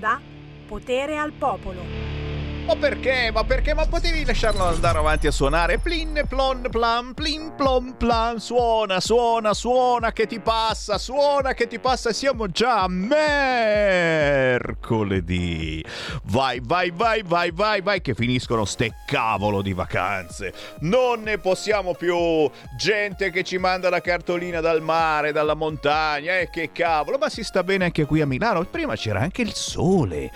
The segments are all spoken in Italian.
onda Potere al popolo. Ma perché? Ma perché? Ma potevi lasciarlo andare avanti a suonare? Plin plon plan, plin plon plan. Suona, suona, suona che ti passa, suona che ti passa. Siamo già a mercoledì. Vai, vai, vai, vai, vai, vai che finiscono ste cavolo di vacanze. Non ne possiamo più. Gente che ci manda la cartolina dal mare, dalla montagna. E eh, che cavolo. Ma si sta bene anche qui a Milano. Prima c'era anche il sole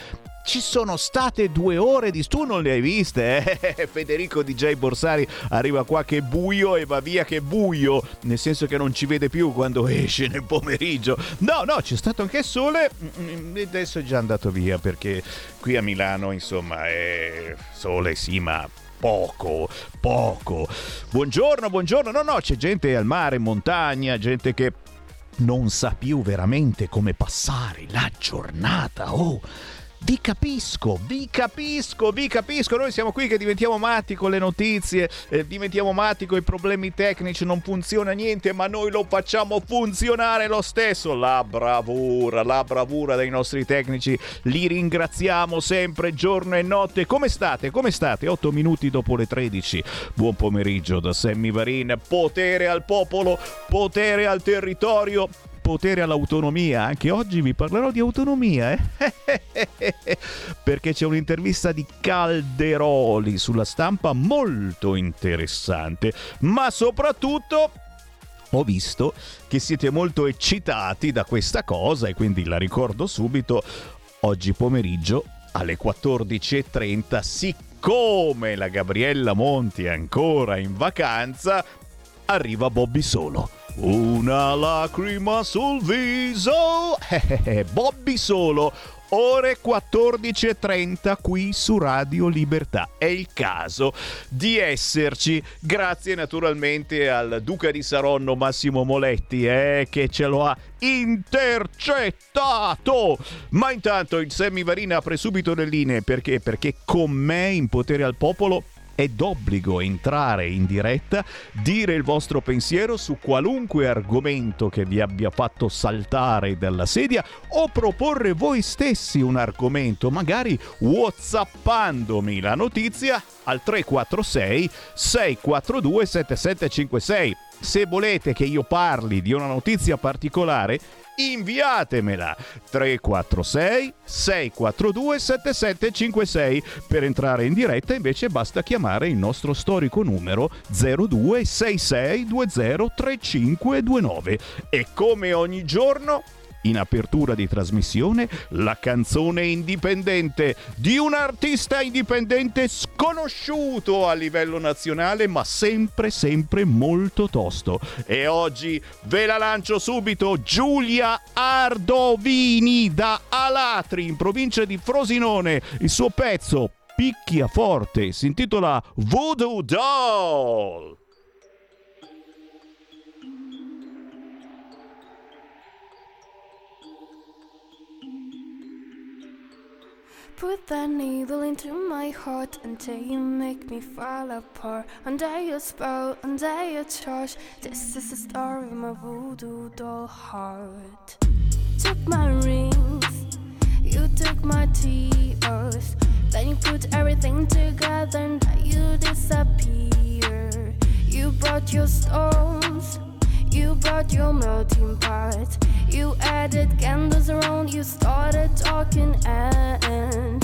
ci sono state due ore di tu non le hai viste eh? Federico DJ Borsari arriva qua che buio e va via che buio nel senso che non ci vede più quando esce nel pomeriggio no no c'è stato anche sole mm, e adesso è già andato via perché qui a Milano insomma è sole sì ma poco, poco. Buongiorno, buongiorno. No, no, c'è gente al mare, in montagna, gente che non sa più veramente come passare la giornata. Oh, vi capisco, vi capisco, vi capisco. Noi siamo qui che diventiamo matti con le notizie, eh, diventiamo matti con i problemi tecnici, non funziona niente, ma noi lo facciamo funzionare lo stesso. La bravura, la bravura dei nostri tecnici. Li ringraziamo sempre giorno e notte. Come state? Come state? 8 minuti dopo le 13. Buon pomeriggio da Sammy Varin. Potere al popolo, potere al territorio potere all'autonomia. Anche oggi vi parlerò di autonomia, eh? perché c'è un'intervista di Calderoli sulla stampa molto interessante, ma soprattutto ho visto che siete molto eccitati da questa cosa e quindi la ricordo subito. Oggi pomeriggio alle 14.30, siccome la Gabriella Monti è ancora in vacanza, arriva Bobby Solo. Una lacrima sul viso. Bobby solo. Ore 14.30 qui su Radio Libertà. È il caso di esserci. Grazie naturalmente al Duca di Saronno Massimo Moletti eh, che ce lo ha intercettato. Ma intanto il Semivarina apre subito le linee perché? Perché con me in potere al popolo è d'obbligo entrare in diretta, dire il vostro pensiero su qualunque argomento che vi abbia fatto saltare dalla sedia o proporre voi stessi un argomento, magari whatsappandomi la notizia al 346 642 7756. Se volete che io parli di una notizia particolare, inviatemela. 346 642 7756 per entrare in diretta invece basta chiamare il nostro storico numero 0266203529 e come ogni giorno in apertura di trasmissione la canzone indipendente di un artista indipendente sconosciuto a livello nazionale ma sempre sempre molto tosto. E oggi ve la lancio subito Giulia Ardovini da Alatri in provincia di Frosinone. Il suo pezzo Picchia Forte si intitola Voodoo Doll Put that needle into my heart until you make me fall apart. Under your spell, under your charge. This is the story of my voodoo doll heart. Took my rings, you took my tears. Then you put everything together and you disappear. You brought your stones. You brought your melting pot. You added candles around. You started talking, and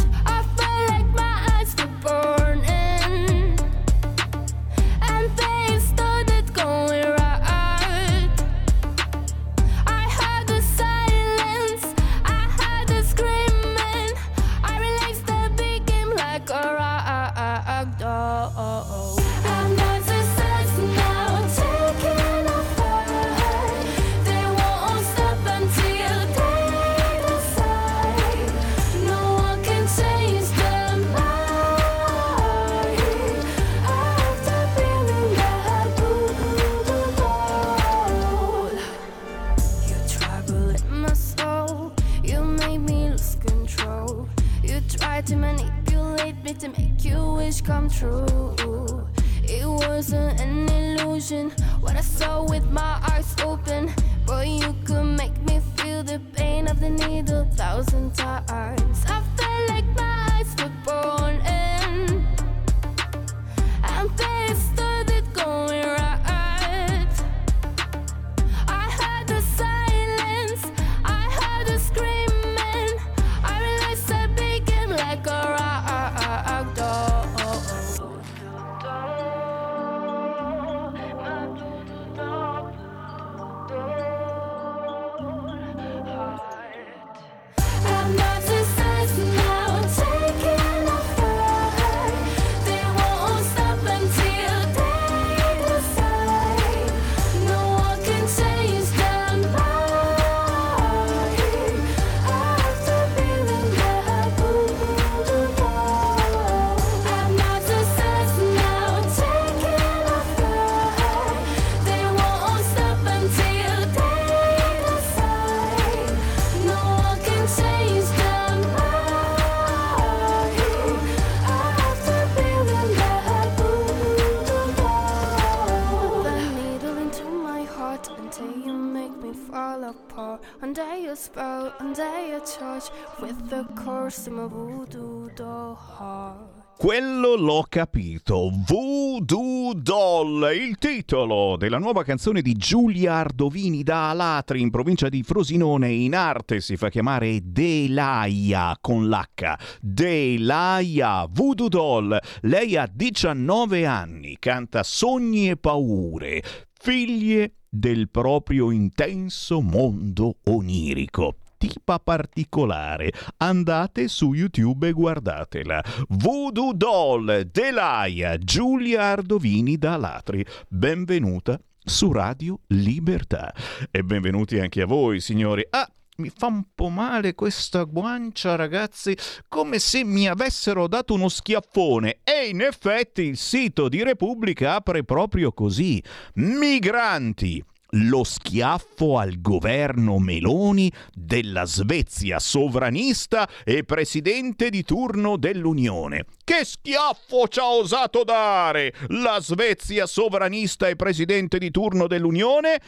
my voodoo doll heart. Quello l'ho capito. Voodoo Doll, il titolo della nuova canzone di Giulia Ardovini da Alatri in provincia di Frosinone. In arte si fa chiamare Delaia con l'H. Delaia, Voodoo Doll. Lei ha 19 anni, canta Sogni e paure, figlie del proprio intenso mondo onirico tipa particolare. Andate su YouTube e guardatela. Voodoo Doll, Delaia, Giulia Ardovini da Latri. Benvenuta su Radio Libertà. E benvenuti anche a voi, signori. Ah, mi fa un po' male questa guancia, ragazzi, come se mi avessero dato uno schiaffone. E in effetti il sito di Repubblica apre proprio così. Migranti lo schiaffo al governo Meloni della Svezia sovranista e presidente di turno dell'Unione. Che schiaffo ci ha osato dare la Svezia sovranista e presidente di turno dell'Unione?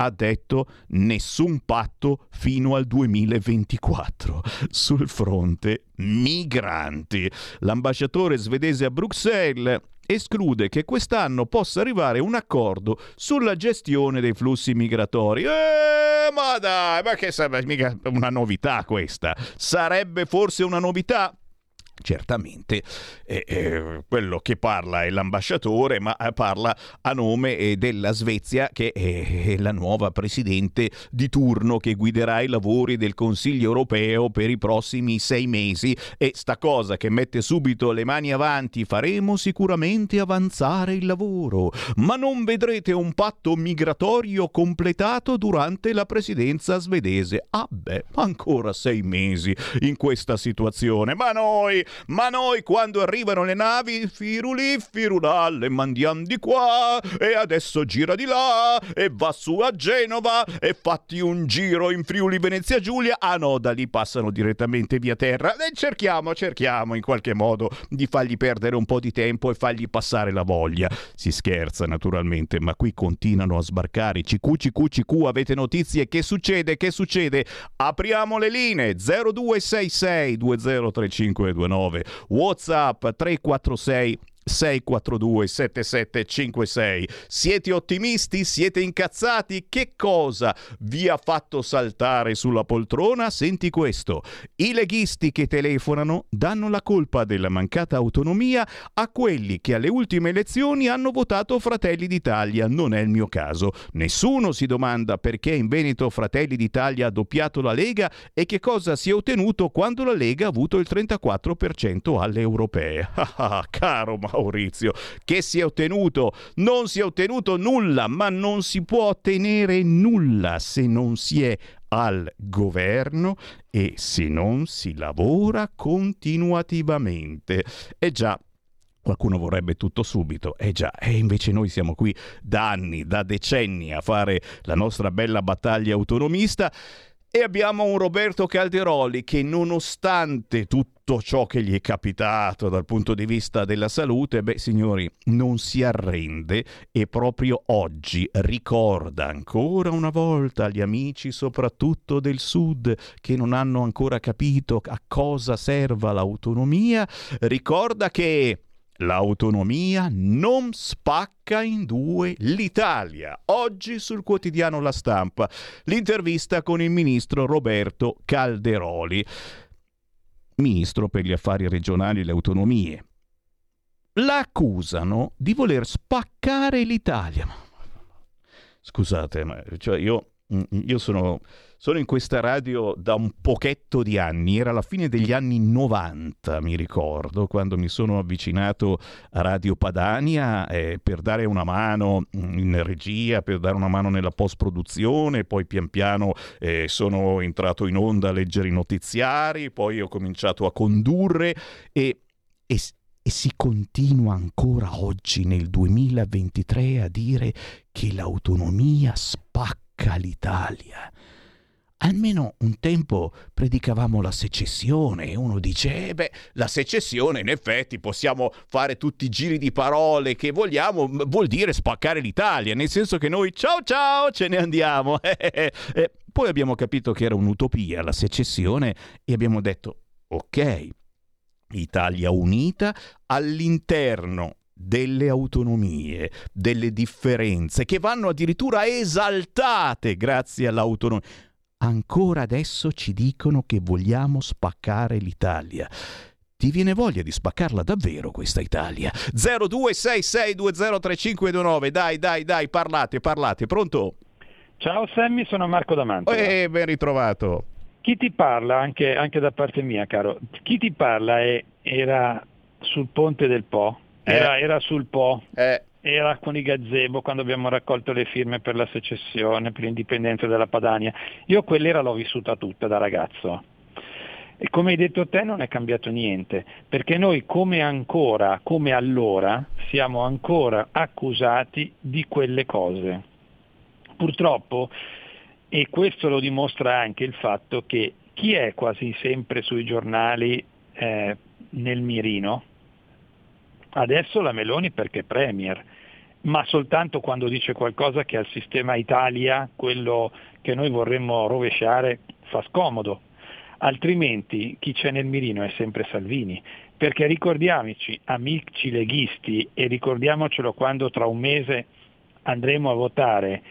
ha detto nessun patto fino al 2024 sul fronte migranti. L'ambasciatore svedese a Bruxelles esclude che quest'anno possa arrivare un accordo sulla gestione dei flussi migratori. Eh, ma dai, ma che sarebbe mica una novità questa? Sarebbe forse una novità? Certamente eh, eh, quello che parla è l'ambasciatore, ma eh, parla a nome eh, della Svezia che è la nuova presidente di turno che guiderà i lavori del Consiglio europeo per i prossimi sei mesi. E sta cosa che mette subito le mani avanti faremo sicuramente avanzare il lavoro, ma non vedrete un patto migratorio completato durante la presidenza svedese. Ah beh, ancora sei mesi in questa situazione, ma noi ma noi quando arrivano le navi, firuli, firulà, le mandiamo di qua e adesso gira di là e va su a Genova e fatti un giro in Friuli Venezia Giulia. Ah no, da lì passano direttamente via terra e cerchiamo, cerchiamo in qualche modo di fargli perdere un po' di tempo e fargli passare la voglia. Si scherza naturalmente, ma qui continuano a sbarcare. CQ, CQ, CQ, avete notizie? Che succede? Che succede? Apriamo le linee 0266 203529 9. WhatsApp 346 642 7756. Siete ottimisti? Siete incazzati? Che cosa vi ha fatto saltare sulla poltrona? Senti questo. I leghisti che telefonano danno la colpa della mancata autonomia a quelli che alle ultime elezioni hanno votato Fratelli d'Italia. Non è il mio caso. Nessuno si domanda perché in Veneto Fratelli d'Italia ha doppiato la Lega e che cosa si è ottenuto quando la Lega ha avuto il 34% alle europee. Ah, caro Mauro Maurizio, che si è ottenuto? Non si è ottenuto nulla, ma non si può ottenere nulla se non si è al governo e se non si lavora continuativamente. E già, Qualcuno vorrebbe tutto subito, eh già, e invece noi siamo qui da anni, da decenni a fare la nostra bella battaglia autonomista e abbiamo un Roberto Calderoli che nonostante tutto ciò che gli è capitato dal punto di vista della salute, beh signori, non si arrende e proprio oggi ricorda ancora una volta agli amici soprattutto del sud che non hanno ancora capito a cosa serva l'autonomia, ricorda che L'autonomia non spacca in due l'Italia. Oggi sul quotidiano La Stampa l'intervista con il ministro Roberto Calderoli, ministro per gli affari regionali e le autonomie. La accusano di voler spaccare l'Italia. Scusate, ma cioè io, io sono sono in questa radio da un pochetto di anni, era la fine degli anni 90, mi ricordo, quando mi sono avvicinato a Radio Padania eh, per dare una mano in regia, per dare una mano nella post-produzione, poi pian piano eh, sono entrato in onda a leggere i notiziari, poi ho cominciato a condurre e, e e si continua ancora oggi nel 2023 a dire che l'autonomia spacca l'Italia. almeno un tempo predicavamo la secessione e uno dice, eh beh, la secessione in effetti possiamo fare tutti i giri di parole che vogliamo, vuol dire spaccare l'Italia, nel senso che noi ciao ciao ce ne andiamo. poi abbiamo capito che era un'utopia la secessione e abbiamo detto, ok, Italia unita all'interno delle autonomie, delle differenze che vanno addirittura esaltate grazie all'autonomia. Ancora adesso ci dicono che vogliamo spaccare l'Italia. Ti viene voglia di spaccarla davvero questa Italia? 0266203529, dai, dai, dai, parlate, parlate, pronto? Ciao Sammy, sono Marco D'Amanto. Eh, ben ritrovato. Chi ti parla, anche, anche, da parte mia, caro, chi ti parla è, era sul ponte del Po, era, eh. era sul Po, eh. era con i gazebo quando abbiamo raccolto le firme per la secessione, per l'indipendenza della Padania. Io quell'era l'ho vissuta tutta da ragazzo. E come hai detto te non è cambiato niente, perché noi come ancora, come allora, siamo ancora accusati di quelle cose Purtroppo, e questo lo dimostra anche il fatto che chi è quasi sempre sui giornali eh, nel mirino? Adesso la Meloni perché Premier, ma soltanto quando dice qualcosa che al sistema Italia, quello che noi vorremmo rovesciare, fa scomodo. Altrimenti chi c'è nel mirino è sempre Salvini, perché ricordiamoci, amici leghisti, e ricordiamocelo quando tra un mese andremo a votare,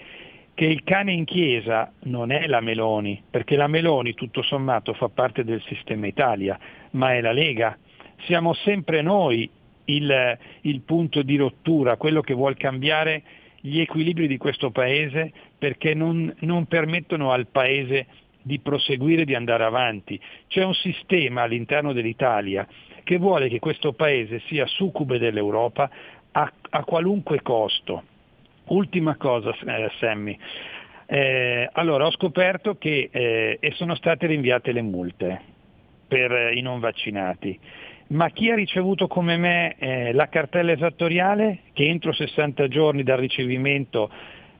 che il cane in chiesa non è la Meloni, perché la Meloni tutto sommato fa parte del sistema Italia, ma è la Lega. Siamo sempre noi il, il punto di rottura, quello che vuole cambiare gli equilibri di questo Paese perché non, non permettono al Paese di proseguire, di andare avanti. C'è un sistema all'interno dell'Italia che vuole che questo Paese sia succube dell'Europa a, a qualunque costo. Ultima cosa, eh, Sammy. Eh, allora, ho scoperto che eh, sono state rinviate le multe per i non vaccinati, ma chi ha ricevuto come me eh, la cartella esattoriale, che entro 60 giorni dal ricevimento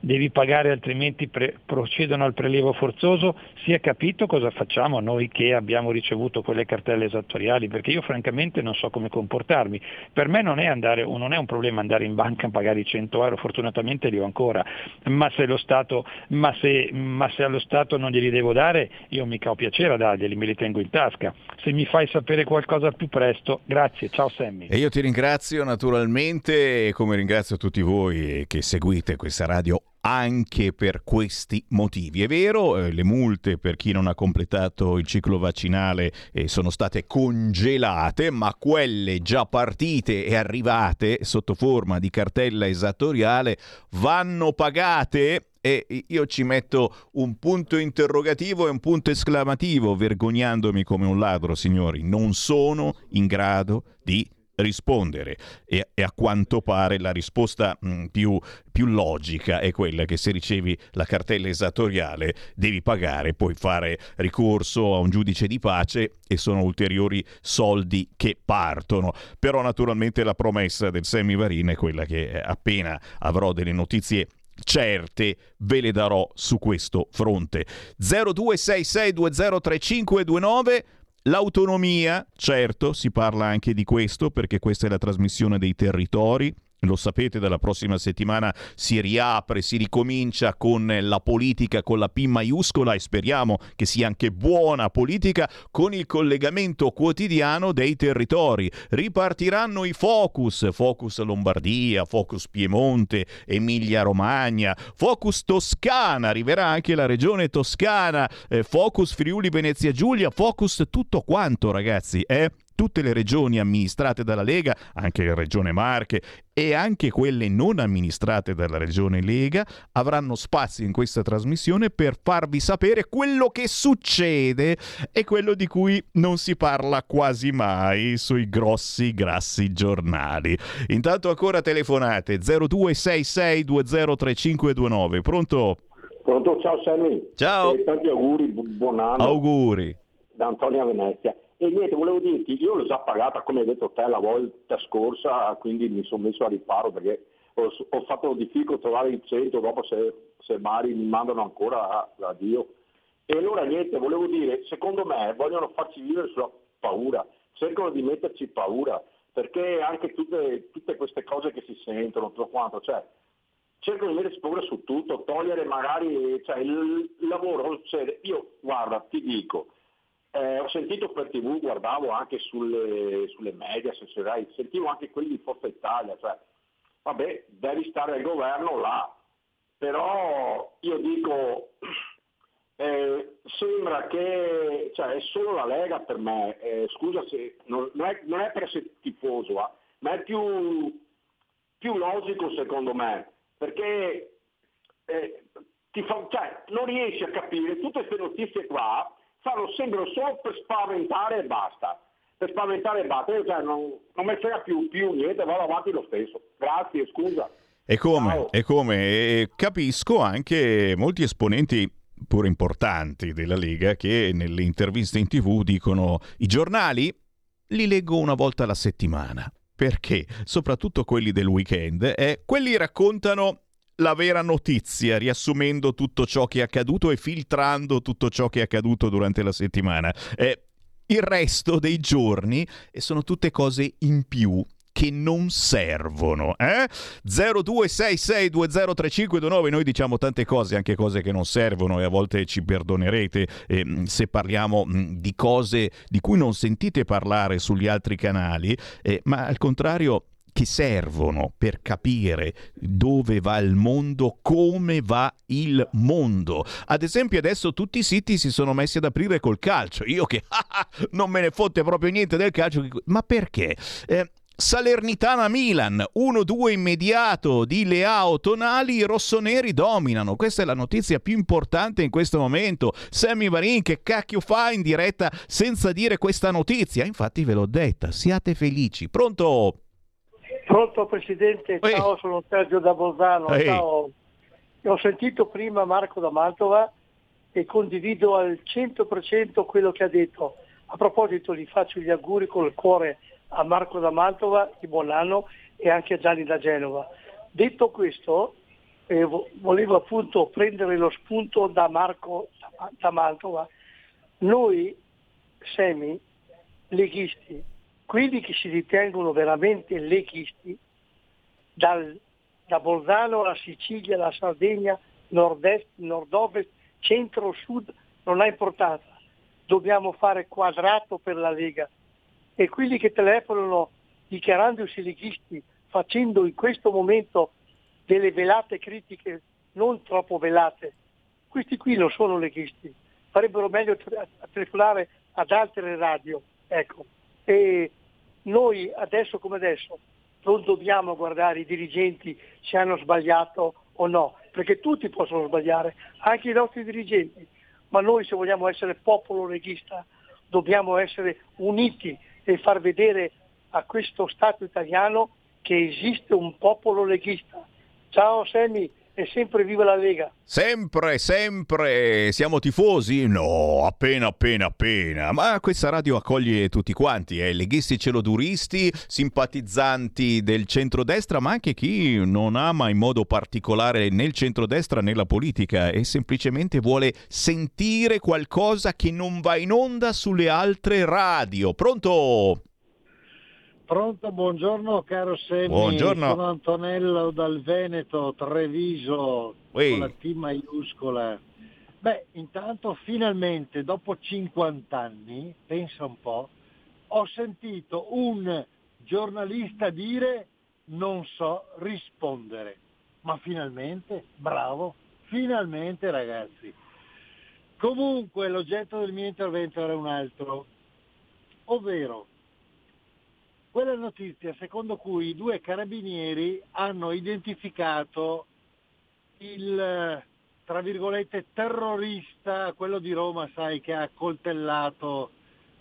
devi pagare altrimenti pre- procedono al prelievo forzoso, si è capito cosa facciamo noi che abbiamo ricevuto quelle cartelle esattoriali, perché io francamente non so come comportarmi. Per me non è, andare, non è un problema andare in banca a pagare i 100 euro, fortunatamente li ho ancora, ma se, Stato, ma, se, ma se, allo Stato non glieli devo dare, io mica ho piacere a darglieli, me li tengo in tasca. Se mi fai sapere qualcosa più presto, grazie, ciao Sammy. E io ti ringrazio naturalmente, come ringrazio tutti voi che seguite questa radio anche per questi motivi. È vero, eh, le multe per chi non ha completato il ciclo vaccinale eh, sono state congelate, ma quelle già partite e arrivate sotto forma di cartella esattoriale vanno pagate e io ci metto un punto interrogativo e un punto esclamativo, vergognandomi come un ladro, signori. Non sono in grado di rispondere e, e, a quanto pare la risposta mh, più, più, logica è quella che se ricevi la cartella esattoriale devi pagare, puoi fare ricorso a un giudice di pace e sono ulteriori soldi che partono. Però naturalmente la promessa del Semivarin è quella che eh, appena avrò delle notizie certe ve le darò su questo fronte. 0266203529 L'autonomia, certo, si parla anche di questo perché questa è la trasmissione dei territori, lo sapete, dalla prossima settimana si riapre, si ricomincia con la politica con la P maiuscola e speriamo che sia anche buona politica con il collegamento quotidiano dei territori. Ripartiranno i focus, focus Lombardia, focus Piemonte, Emilia Romagna, focus Toscana, arriverà anche la regione Toscana, eh, focus Friuli Venezia Giulia, focus tutto quanto ragazzi, eh? Tutte le regioni amministrate dalla Lega, anche la regione Marche e anche quelle non amministrate dalla regione Lega avranno spazio in questa trasmissione per farvi sapere quello che succede e quello di cui non si parla quasi mai sui grossi grassi giornali. Intanto ancora telefonate 0266203529. Pronto? Pronto, ciao Sammy. Ciao. E tanti auguri, buon anno. Auguri. Da Antonia Venezia. E niente, volevo dirti, io l'ho già pagata come hai detto te la volta scorsa, quindi mi sono messo a riparo perché ho, ho fatto difficile trovare il centro, dopo se, se Bari mi mandano ancora l'addio. E allora niente, volevo dire, secondo me vogliono farci vivere sulla paura, cercano di metterci paura, perché anche tutte, tutte queste cose che si sentono, tutto quanto, cioè, cercano di metterci paura su tutto, togliere magari cioè, il lavoro, cioè, io guarda, ti dico, eh, ho sentito per tv, guardavo anche sulle, sulle media, se sentivo anche quelli di Forza Italia, cioè, vabbè, devi stare al governo là, però io dico, eh, sembra che cioè, è solo la Lega per me, eh, scusa se non, non, è, non, è, per essere tifoso, eh, ma è più, più, logico secondo me, perché eh, fa, cioè, non riesci a capire tutte queste notizie qua fanno sembrano solo per spaventare e basta. Per spaventare e basta, cioè, non, non mi frega più, più niente, vado avanti lo stesso. Grazie, scusa. E come, e come, e capisco anche molti esponenti pure importanti della Lega che nelle interviste in tv dicono i giornali li leggo una volta alla settimana. Perché? Soprattutto quelli del weekend, eh, quelli raccontano la vera notizia, riassumendo tutto ciò che è accaduto e filtrando tutto ciò che è accaduto durante la settimana. Eh, il resto dei giorni sono tutte cose in più che non servono. Eh? 0266203529, noi diciamo tante cose, anche cose che non servono e a volte ci perdonerete eh, se parliamo mh, di cose di cui non sentite parlare sugli altri canali, eh, ma al contrario che servono per capire dove va il mondo, come va il mondo. Ad esempio adesso tutti i siti si sono messi ad aprire col calcio. Io che non me ne fotte proprio niente del calcio, ma perché? Eh, Salernitana-Milan, 1-2 immediato di Leao Tonali, i rossoneri dominano. Questa è la notizia più importante in questo momento. Sammy Varin che cacchio fa in diretta senza dire questa notizia? Infatti ve l'ho detta, siate felici. Pronto? Pronto Presidente, Ehi. ciao, sono Sergio da Bolzano. Ehi. Ciao. Ho sentito prima Marco da Mantova e condivido al 100% quello che ha detto. A proposito gli faccio gli auguri col cuore a Marco da Mantova di buon anno e anche a Gianni da Genova. Detto questo, eh, volevo appunto prendere lo spunto da Marco da Mantova. Noi, semi, leghisti, quelli che si ritengono veramente leghisti, dal, da Bolzano alla Sicilia, alla Sardegna, nord-est, nord-ovest, centro-sud, non ha importanza. Dobbiamo fare quadrato per la Lega, e quelli che telefonano dichiarandosi leghisti, facendo in questo momento delle velate critiche non troppo velate, questi qui non sono leghisti, farebbero meglio a telefonare ad altre radio. Ecco. E noi adesso come adesso non dobbiamo guardare i dirigenti se hanno sbagliato o no, perché tutti possono sbagliare, anche i nostri dirigenti, ma noi se vogliamo essere popolo leghista dobbiamo essere uniti e far vedere a questo Stato italiano che esiste un popolo leghista. Ciao Semi e sempre viva la Lega. Sempre, sempre. Siamo tifosi? No, appena, appena, appena. Ma questa radio accoglie tutti quanti, eh? leghisti celoduristi, simpatizzanti del centrodestra, ma anche chi non ama in modo particolare né il centrodestra né la politica e semplicemente vuole sentire qualcosa che non va in onda sulle altre radio. Pronto? Pronto, buongiorno caro Semmi, buongiorno. sono Antonello dal Veneto, Treviso, Ui. con la T maiuscola. Beh, intanto finalmente dopo 50 anni, pensa un po', ho sentito un giornalista dire non so rispondere. Ma finalmente, bravo, finalmente ragazzi. Comunque l'oggetto del mio intervento era un altro, ovvero quella notizia secondo cui i due carabinieri hanno identificato il, tra virgolette, terrorista, quello di Roma, sai, che ha accoltellato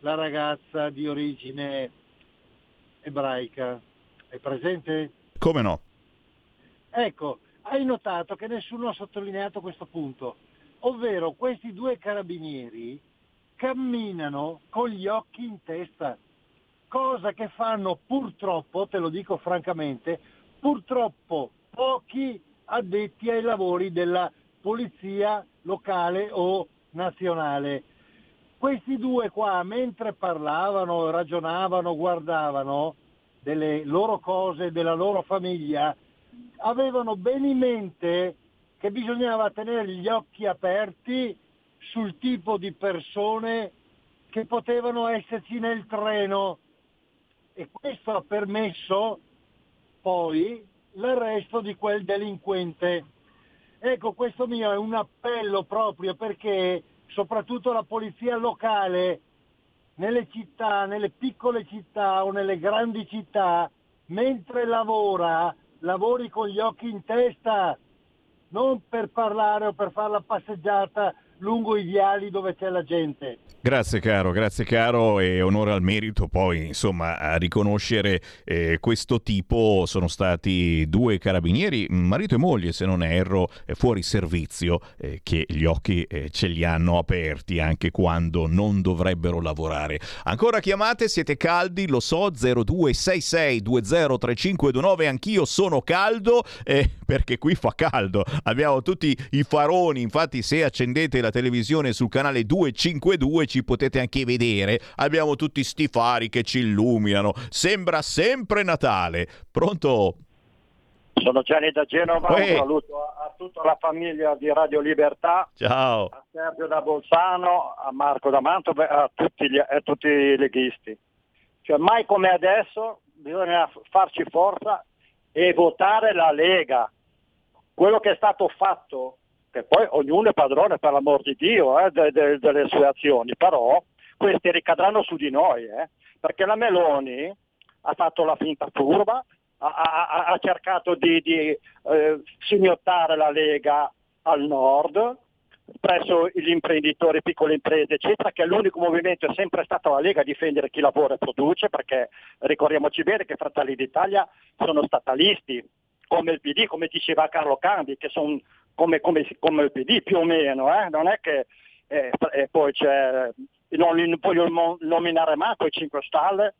la ragazza di origine ebraica. È presente? Come no? Ecco, hai notato che nessuno ha sottolineato questo punto, ovvero questi due carabinieri camminano con gli occhi in testa cosa che fanno purtroppo, te lo dico francamente, purtroppo pochi addetti ai lavori della polizia locale o nazionale. Questi due qua, mentre parlavano, ragionavano, guardavano delle loro cose, della loro famiglia, avevano bene in mente che bisognava tenere gli occhi aperti sul tipo di persone che potevano esserci nel treno e questo ha permesso poi l'arresto di quel delinquente. Ecco, questo mio è un appello proprio perché soprattutto la polizia locale nelle città, nelle piccole città o nelle grandi città, mentre lavora, lavori con gli occhi in testa, non per parlare o per fare la passeggiata lungo i viali dove c'è la gente. Grazie caro, grazie caro e onore al merito poi insomma a riconoscere eh, questo tipo sono stati due carabinieri, marito e moglie se non erro, eh, fuori servizio eh, che gli occhi eh, ce li hanno aperti anche quando non dovrebbero lavorare. Ancora chiamate, siete caldi, lo so, 0266203529, anch'io sono caldo eh, perché qui fa caldo, abbiamo tutti i faroni, infatti se accendete la televisione sul canale 252 ci potete anche vedere. Abbiamo tutti sti fari che ci illuminano. Sembra sempre Natale. Pronto? Sono Gianni da Genova, Uè. un saluto a, tutta la famiglia di Radio Libertà. Ciao. A Sergio da Bolzano, a Marco da Mantova, a tutti, gli, a tutti i leghisti. Cioè mai come adesso bisogna farci forza e votare la Lega. Quello che è stato fatto che poi ognuno è padrone per l'amor di Dio eh, de, de, delle sue azioni, però questi ricadranno su di noi, eh, perché la Meloni ha fatto la finta furba, ha, ha, ha cercato di, di eh, signiottare la Lega al nord, presso gli imprenditori, piccole imprese, eccetera, che l'unico movimento è sempre stato la Lega a difendere chi lavora e produce, perché ricordiamoci bene che Fratelli d'Italia sono statalisti, come il PD, come diceva Carlo Cambi, che sono come, come, come, il PD più o meno, eh? non è che eh, e poi c'è, non voglio nominare manco i 5 Stelle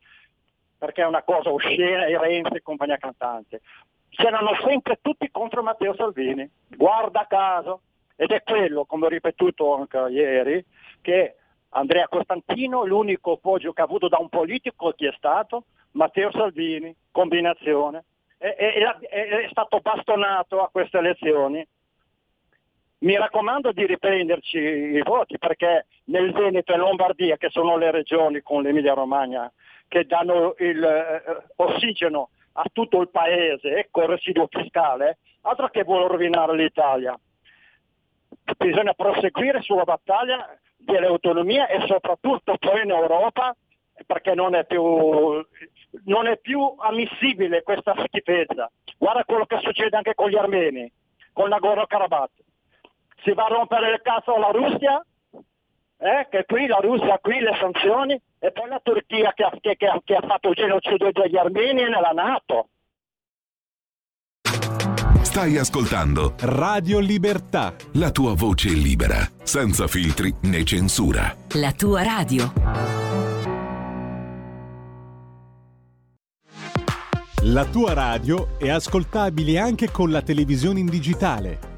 perché è una cosa oscena, i Renzi e compagnia cantante. C'erano sempre tutti contro Matteo Salvini, guarda caso, ed è quello, come ho ripetuto anche ieri, che Andrea Costantino, l'unico appoggio che ha avuto da un politico chi è stato? Matteo Salvini, combinazione. E, e, è stato bastonato a queste elezioni mi raccomando di riprenderci i voti perché nel Veneto e Lombardia, che sono le regioni con l'Emilia Romagna, che danno il eh, a tutto il paese, ecco il residuo fiscale, altro che vuole rovinare l'Italia. Bisogna proseguire sulla battaglia delle autonomie e soprattutto poi in Europa perché non è più, non è più ammissibile questa schifezza. Guarda quello che succede anche con gli armeni, con Nagorno-Karabakh si va a rompere il cazzo alla Russia, eh? che qui la Russia qui le sanzioni e poi la Turchia che ha, che, che ha, che ha fatto il genocidio degli armeni nella Nato. Stai ascoltando Radio Libertà. La tua voce libera, senza filtri né censura. La tua radio. La tua radio è ascoltabile anche con la televisione in digitale.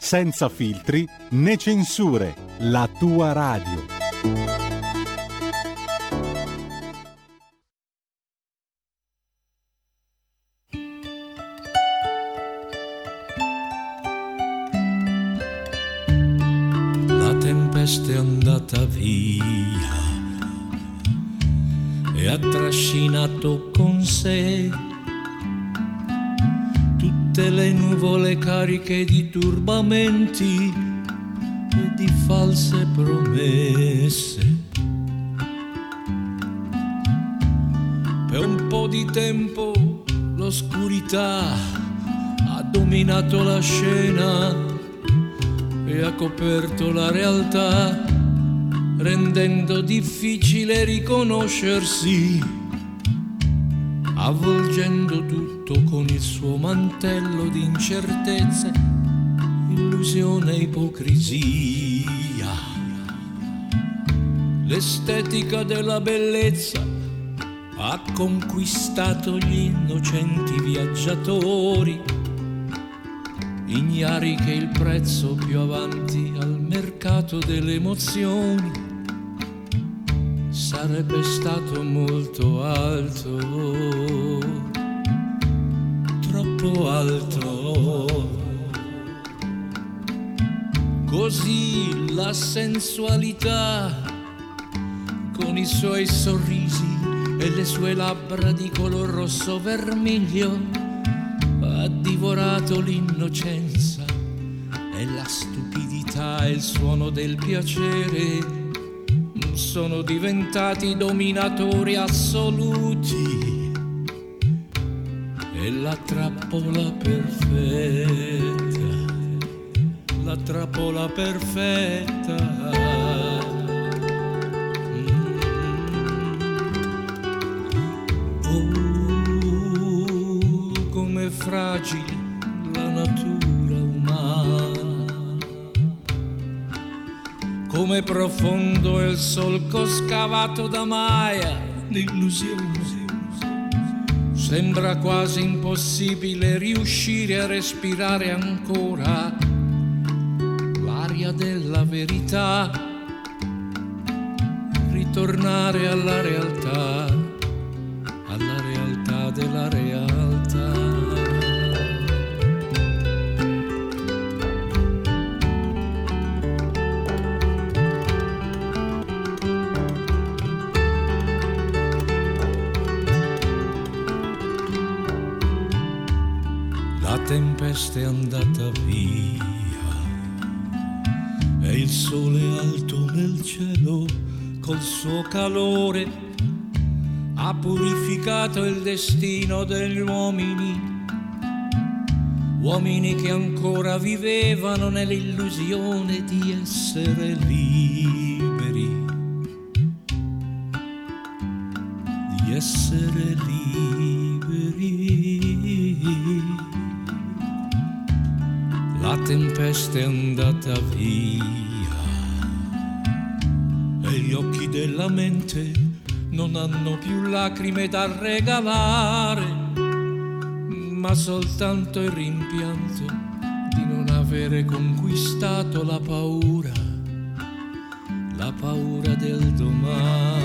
senza filtri né censure, la tua radio. La tempesta è andata via e ha trascinato con sé tutte le nuvole cariche di turbamenti e di false promesse. Per un po' di tempo l'oscurità ha dominato la scena e ha coperto la realtà rendendo difficile riconoscersi, avvolgendo tutto con il suo mantello di incertezze, illusione e ipocrisia. L'estetica della bellezza ha conquistato gli innocenti viaggiatori, ignari che il prezzo più avanti al mercato delle emozioni sarebbe stato molto alto, troppo alto. Così la sensualità con i suoi sorrisi e le sue labbra di color rosso vermiglio ha divorato l'innocenza e la stupidità e il suono del piacere sono diventati dominatori assoluti e la trappola perfetta, la trappola perfetta. Mm. Oh, come fragile la natura come profondo il solco scavato da Maya d'illusioni. Sembra quasi impossibile riuscire a respirare ancora l'aria della verità, ritornare alla realtà, alla realtà della realtà. Tempesta è andata via e il sole alto nel cielo col suo calore ha purificato il destino degli uomini, uomini che ancora vivevano nell'illusione di essere liberi, di essere liberi. Andata via e gli occhi della mente non hanno più lacrime da regalare, ma soltanto il rimpianto di non avere conquistato la paura, la paura del domani.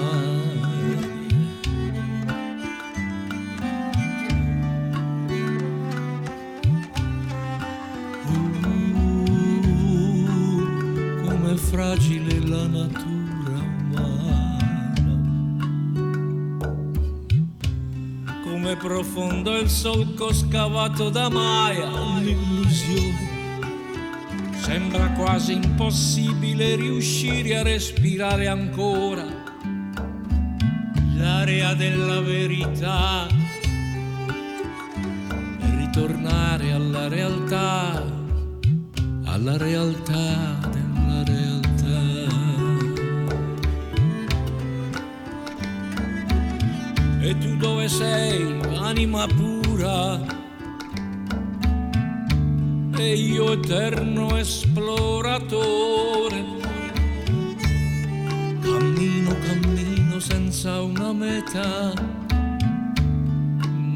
Fragile la natura umana. Come profondo il solco scavato da Maya, l'illusione. Sembra quasi impossibile riuscire a respirare ancora. L'area della verità. E ritornare alla realtà, alla realtà Tu dove sei, anima pura? E io eterno esploratore. Cammino, cammino senza una meta,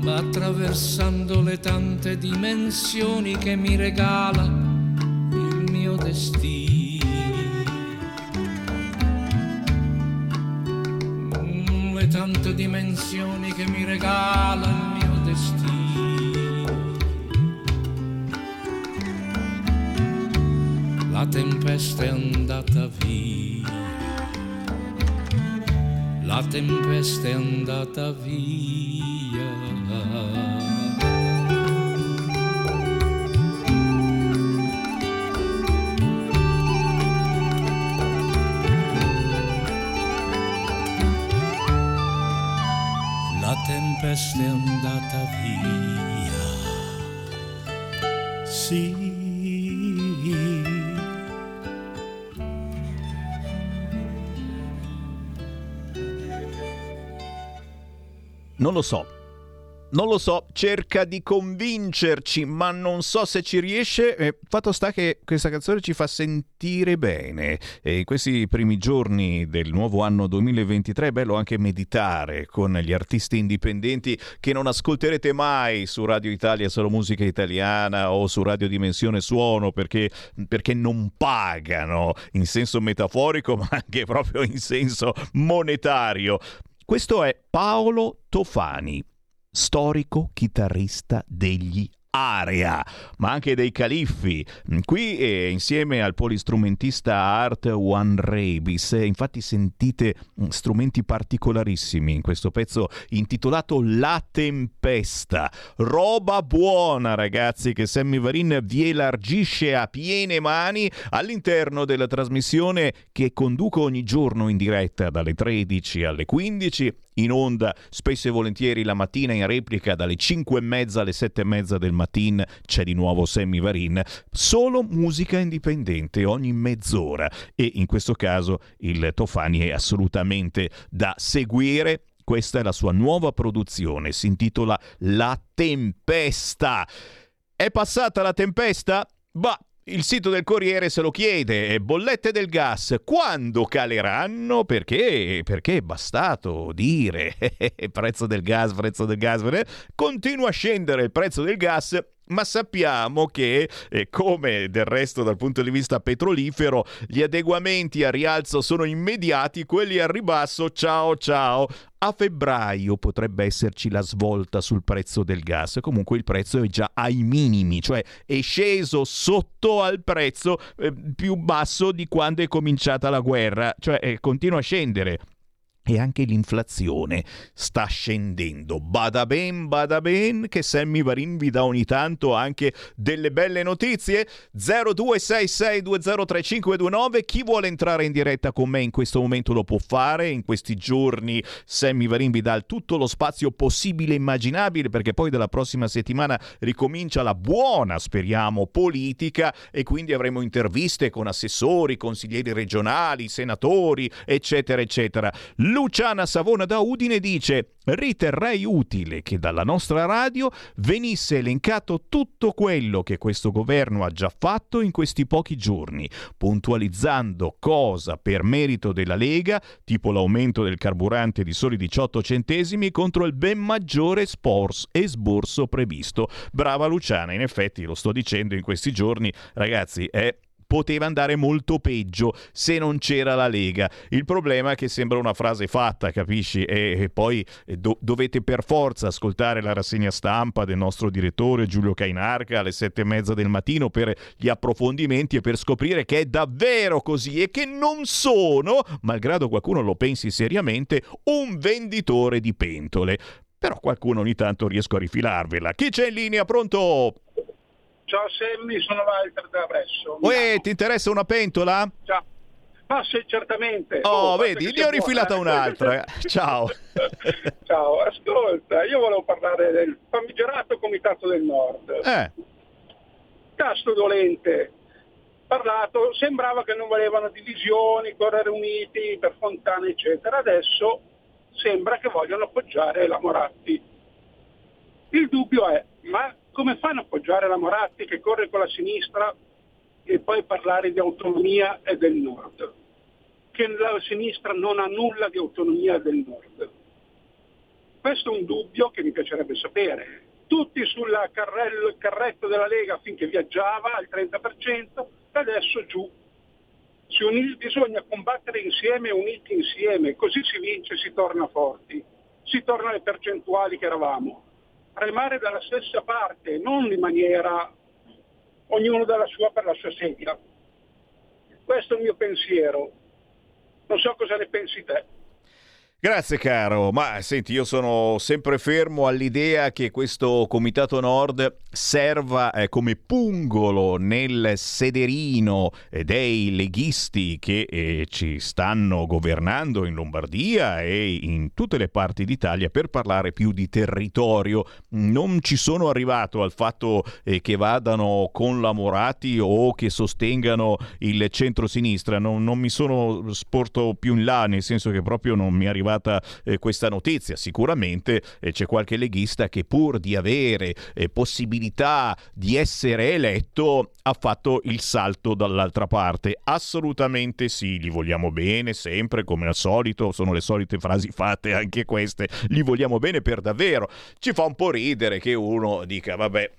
ma attraversando le tante dimensioni che mi regala dimensioni che mi regala il mio destino. La tempesta è andata via, la tempesta è andata via. Non lo so, non lo so, cerca di convincerci, ma non so se ci riesce. Eh, fatto sta che questa canzone ci fa sentire bene. E in questi primi giorni del nuovo anno 2023 è bello anche meditare con gli artisti indipendenti che non ascolterete mai su Radio Italia Solo Musica Italiana o su Radio Dimensione Suono perché, perché non pagano in senso metaforico, ma anche proprio in senso monetario. Questo è Paolo Tofani storico chitarrista degli Area, ma anche dei Califfi. Qui eh, insieme al polistrumentista Art One Rebis, eh, infatti sentite mm, strumenti particolarissimi in questo pezzo intitolato La Tempesta. Roba buona ragazzi che Sammy Varin vi elargisce a piene mani all'interno della trasmissione che conduco ogni giorno in diretta dalle 13 alle 15 in onda spesso e volentieri la mattina in replica dalle 5 e mezza alle 7 e mezza del mattino c'è di nuovo Sammy Varin. Solo musica indipendente ogni mezz'ora e in questo caso il Tofani è assolutamente da seguire. Questa è la sua nuova produzione si intitola La Tempesta. È passata la tempesta? Bah, il sito del Corriere se lo chiede, bollette del gas, quando caleranno? Perché? Perché è bastato dire, prezzo del gas, prezzo del gas, continua a scendere il prezzo del gas ma sappiamo che, eh, come del resto dal punto di vista petrolifero, gli adeguamenti a rialzo sono immediati, quelli a ribasso, ciao ciao. A febbraio potrebbe esserci la svolta sul prezzo del gas, comunque il prezzo è già ai minimi, cioè è sceso sotto al prezzo eh, più basso di quando è cominciata la guerra, cioè eh, continua a scendere e anche l'inflazione sta scendendo. Bada ben, bada ben, che Sammy Varin vi dà ogni tanto anche delle belle notizie. 0266203529, chi vuole entrare in diretta con me in questo momento lo può fare, in questi giorni Sammy Varin vi dà tutto lo spazio possibile e immaginabile perché poi dalla prossima settimana ricomincia la buona, speriamo, politica e quindi avremo interviste con assessori, consiglieri regionali, senatori, eccetera, eccetera. Luciana Savona da Udine dice riterrei utile che dalla nostra radio venisse elencato tutto quello che questo governo ha già fatto in questi pochi giorni, puntualizzando cosa per merito della Lega, tipo l'aumento del carburante di soli 18 centesimi contro il ben maggiore spors e sborso previsto. Brava Luciana, in effetti lo sto dicendo in questi giorni, ragazzi, è poteva andare molto peggio se non c'era la Lega. Il problema è che sembra una frase fatta, capisci? E, e poi eh, do- dovete per forza ascoltare la rassegna stampa del nostro direttore Giulio Cainarca alle sette e mezza del mattino per gli approfondimenti e per scoprire che è davvero così e che non sono, malgrado qualcuno lo pensi seriamente, un venditore di pentole. Però qualcuno ogni tanto riesco a rifilarvela. Chi c'è in linea? Pronto? Ciao Sammy, sono Walter da Bresso. Uè, ti interessa una pentola? Ciao. Ma sì, certamente. Oh, oh vedi, ne ho rifilata può, un'altra. Ciao. Ciao, ascolta, io volevo parlare del famigerato Comitato del Nord. Eh. Tasto dolente. Parlato, sembrava che non volevano divisioni, correre uniti per Fontana, eccetera. Adesso sembra che vogliono appoggiare la Moratti. Il dubbio è, ma come fanno a appoggiare la Moratti che corre con la sinistra e poi parlare di autonomia e del nord? Che la sinistra non ha nulla di autonomia del nord. Questo è un dubbio che mi piacerebbe sapere. Tutti sul carretto della Lega finché viaggiava al 30% e adesso giù. bisogna combattere insieme, uniti insieme, così si vince, si torna forti, si torna alle percentuali che eravamo remare dalla stessa parte, non in maniera ognuno dalla sua per la sua sedia. Questo è il mio pensiero. Non so cosa ne pensi te. Grazie caro, ma senti io sono sempre fermo all'idea che questo Comitato Nord serva eh, come pungolo nel sederino eh, dei leghisti che eh, ci stanno governando in Lombardia e in tutte le parti d'Italia per parlare più di territorio. Non ci sono arrivato al fatto eh, che vadano con la Morati o che sostengano il centro-sinistra, non, non, mi sono sporto più in là, nel senso che proprio non mi è arrivata eh, questa notizia. Sicuramente eh, c'è qualche leghista che pur di avere possibilità di essere eletto ha fatto il salto dall'altra parte. Assolutamente sì, li vogliamo bene, sempre come al solito, sono le solite frasi fatte anche queste, li vogliamo bene per davvero. Ci fa un po' ridere che uno dica, vabbè,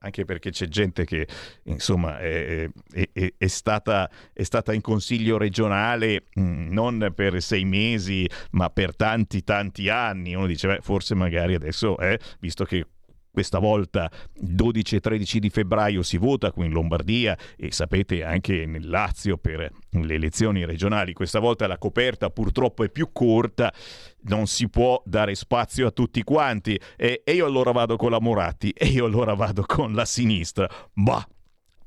anche perché c'è gente che insomma è, è, è, stata, è, stata, in consiglio regionale mm, non per sei mesi ma per tanti tanti anni. Uno dice beh, forse magari adesso eh, visto che questa volta 12 e 13 di febbraio si vota qui in Lombardia e sapete anche nel Lazio per le elezioni regionali. Questa volta la coperta purtroppo è più corta, non si può dare spazio a tutti quanti. E, e io allora vado con la Moratti e io allora vado con la sinistra. Bah,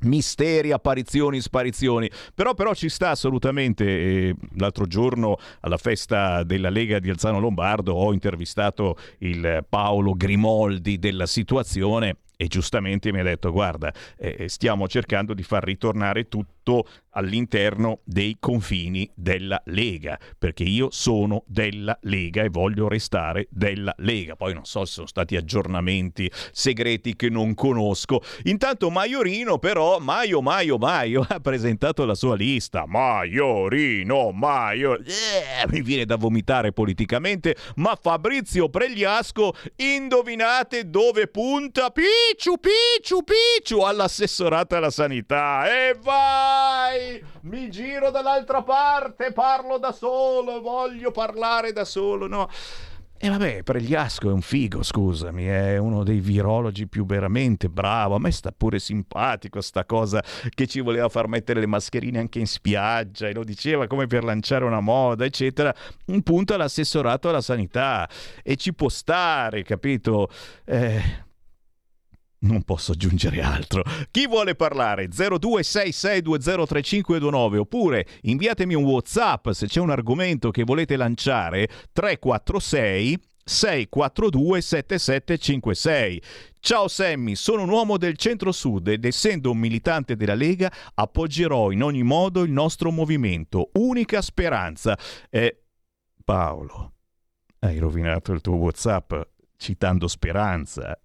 misteri, apparizioni, sparizioni. Però, però ci sta assolutamente. Eh, l'altro giorno alla festa della Lega di Alzano Lombardo ho intervistato il Paolo Grimoldi della situazione e giustamente mi ha detto guarda eh, stiamo cercando di far ritornare tutto all'interno dei confini della Lega, perché io sono della Lega e voglio restare della Lega. Poi non so se sono stati aggiornamenti segreti che non conosco. Intanto Maiorino però, Maio, Maio, Maio, ha presentato la sua lista. Maiorino, Maio, eh, mi viene da vomitare politicamente, ma Fabrizio Pregliasco, indovinate dove punta? Picciu, picciu, picciu, all'assessorato alla sanità. E vai! mi giro dall'altra parte, parlo da solo, voglio parlare da solo, no? E vabbè, Pregliasco è un figo, scusami, è uno dei virologi più veramente bravo. A me sta pure simpatico sta cosa che ci voleva far mettere le mascherine anche in spiaggia e lo diceva come per lanciare una moda, eccetera. Un punto all'assessorato alla sanità e ci può stare, capito? Eh non posso aggiungere altro. Chi vuole parlare? 0266203529 oppure inviatemi un WhatsApp se c'è un argomento che volete lanciare 346 642 7756. Ciao Sammy, sono un uomo del centro-sud ed essendo un militante della Lega appoggerò in ogni modo il nostro movimento. Unica speranza. Eh, Paolo, hai rovinato il tuo WhatsApp citando Speranza.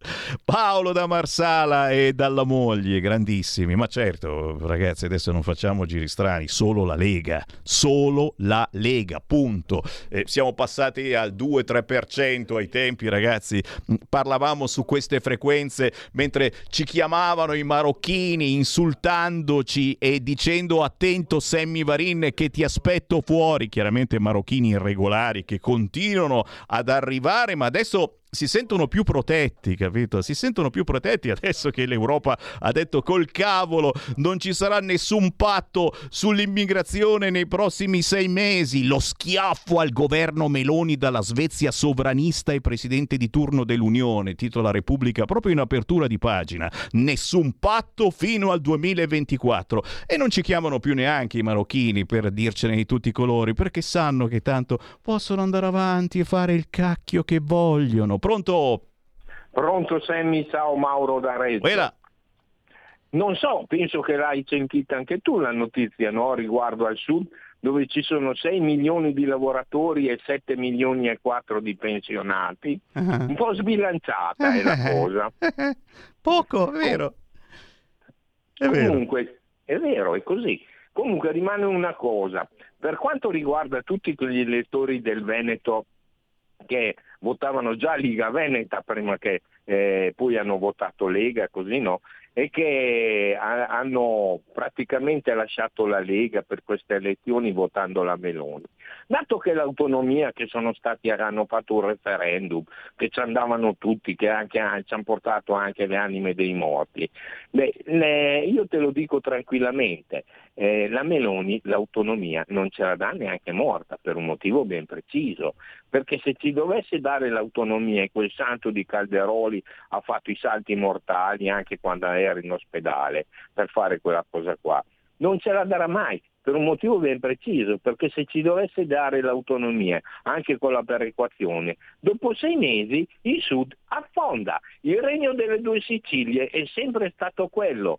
Paolo da Marsala e dalla moglie, grandissimi. Ma certo, ragazzi, adesso non facciamo giri strani, solo la Lega, solo la Lega, punto. Eh, siamo passati al 2-3% ai tempi, ragazzi. Parlavamo su queste frequenze mentre ci chiamavano i marocchini insultandoci e dicendo attento Sammy Varin che ti aspetto fuori, chiaramente marocchini irregolari che continuano ad arrivare, ma adesso si sentono più protetti, capito? Si sentono più protetti adesso che l'Europa ha detto col cavolo non ci sarà nessun patto sull'immigrazione nei prossimi sei mesi. Lo schiaffo al governo Meloni dalla Svezia sovranista e presidente di turno dell'Unione, titola Repubblica proprio in apertura di pagina. Nessun patto fino al 2024. E non ci chiamano più neanche i marocchini per dircene di tutti i colori, perché sanno che tanto possono andare avanti e fare il cacchio che vogliono Pronto? Pronto Sammy, ciao Mauro da Reggio. Non so, penso che l'hai sentita anche tu la notizia no? riguardo al sud, dove ci sono 6 milioni di lavoratori e 7 milioni e 4 di pensionati. Uh-huh. Un po' sbilanciata è la cosa. Poco, è vero. È Comunque, vero. è vero, è così. Comunque rimane una cosa, per quanto riguarda tutti quegli elettori del Veneto che votavano già Liga Veneta prima che eh, poi hanno votato Lega, così no, e che ha, hanno praticamente lasciato la Lega per queste elezioni votando la Meloni. Dato che l'autonomia che sono stati, hanno fatto un referendum, che ci andavano tutti, che anche, ci hanno portato anche le anime dei morti, beh, le, io te lo dico tranquillamente, eh, la Meloni l'autonomia non ce la dà neanche morta per un motivo ben preciso, perché se ci dovesse dare l'autonomia e quel santo di Calderoli ha fatto i salti mortali anche quando era in ospedale per fare quella cosa qua, non ce la darà mai, per un motivo ben preciso, perché se ci dovesse dare l'autonomia anche con la perequazione, dopo sei mesi il Sud affonda. Il regno delle due Sicilie è sempre stato quello,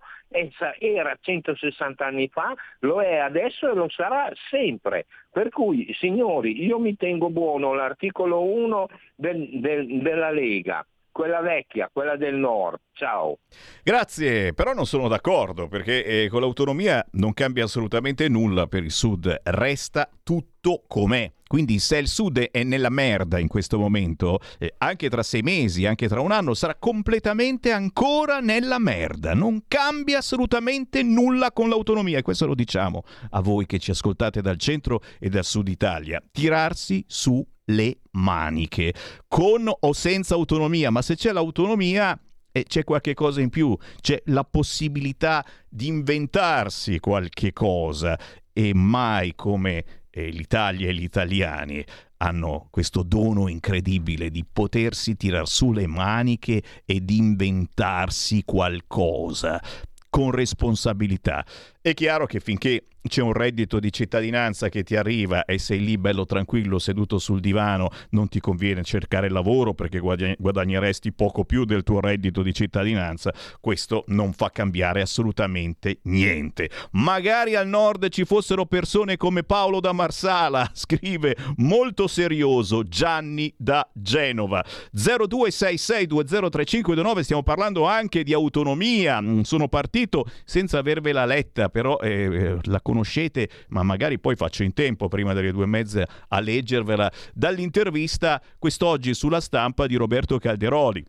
era 160 anni fa, lo è adesso e lo sarà sempre. Per cui, signori, io mi tengo buono l'articolo 1 del, del, della Lega quella vecchia, quella del nord. Ciao. Grazie, però non sono d'accordo perché eh, con l'autonomia non cambia assolutamente nulla per il sud, resta tutto com'è. Quindi se il sud è nella merda in questo momento, eh, anche tra sei mesi, anche tra un anno, sarà completamente ancora nella merda. Non cambia assolutamente nulla con l'autonomia e questo lo diciamo a voi che ci ascoltate dal centro e dal sud Italia. Tirarsi su le maniche, con o senza autonomia, ma se c'è l'autonomia eh, c'è qualche cosa in più, c'è la possibilità di inventarsi qualche cosa. E mai come eh, l'Italia e gli italiani hanno questo dono incredibile di potersi tirar su le maniche e di inventarsi qualcosa con responsabilità. È chiaro che finché c'è un reddito di cittadinanza che ti arriva e sei lì bello tranquillo seduto sul divano, non ti conviene cercare lavoro perché guadagneresti poco più del tuo reddito di cittadinanza, questo non fa cambiare assolutamente niente. Magari al nord ci fossero persone come Paolo da Marsala, scrive molto serioso Gianni da Genova. 0266203529 stiamo parlando anche di autonomia. Sono partito senza avervela letta, però eh, eh la conosco conoscete, ma magari poi faccio in tempo prima delle due e mezza a leggervela, dall'intervista quest'oggi sulla stampa di Roberto Calderoli.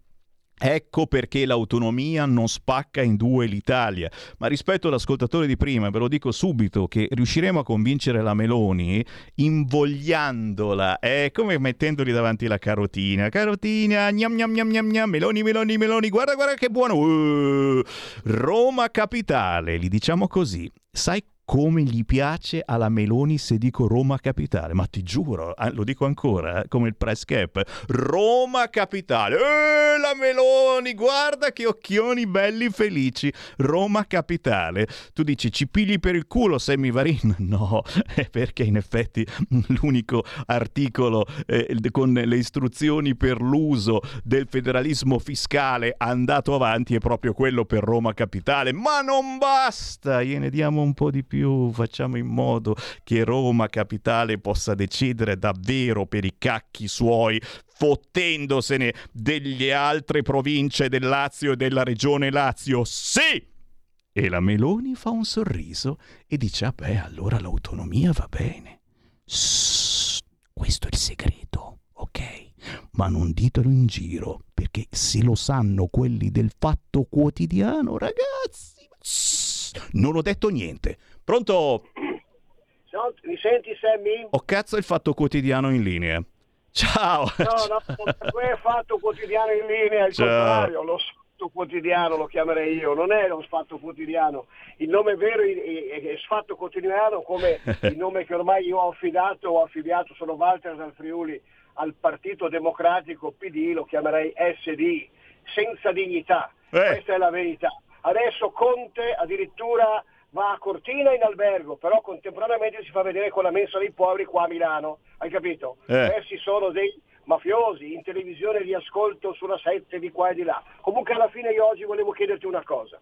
Ecco perché l'autonomia non spacca in due l'Italia. Ma rispetto all'ascoltatore di prima, ve lo dico subito, che riusciremo a convincere la Meloni invogliandola, è come mettendogli davanti la carotina. Carotina, gnam gnam gnam gnam gnam, Meloni, Meloni, Meloni, guarda, guarda che buono. Uh, Roma capitale, gli diciamo così. Sai come gli piace alla Meloni se dico Roma Capitale, ma ti giuro, eh, lo dico ancora, eh, come il press cap, Roma Capitale, eh, la Meloni, guarda che occhioni belli felici, Roma Capitale. Tu dici ci pigli per il culo Sammy Varin? No, è perché in effetti l'unico articolo eh, con le istruzioni per l'uso del federalismo fiscale andato avanti è proprio quello per Roma Capitale, ma non basta, gliene diamo un po' di più più, facciamo in modo che Roma capitale possa decidere davvero per i cacchi suoi fottendosene delle altre province del Lazio e della regione Lazio. Sì! E la Meloni fa un sorriso e dice, ah beh, allora l'autonomia va bene. Sss, questo è il segreto, ok? Ma non ditelo in giro, perché se lo sanno quelli del fatto quotidiano, ragazzi... Sss, non ho detto niente. Pronto? Mi senti Sammy? Oh cazzo il fatto quotidiano in linea. Ciao! No, no, non è fatto quotidiano in linea, al contrario, lo sfatto quotidiano lo chiamerei io, non è lo sfatto quotidiano. Il nome vero è, sfatto quotidiano come il nome che ormai io ho affidato, ho affiliato, sono Walter dal Friuli, al Partito Democratico PD, lo chiamerei SD, senza dignità. Eh. Questa è la verità. Adesso Conte addirittura va a Cortina in albergo, però contemporaneamente si fa vedere con la mensa dei poveri qua a Milano, hai capito? Eh. Questi sono dei mafiosi, in televisione li ascolto sulla 7 di qua e di là. Comunque alla fine io oggi volevo chiederti una cosa.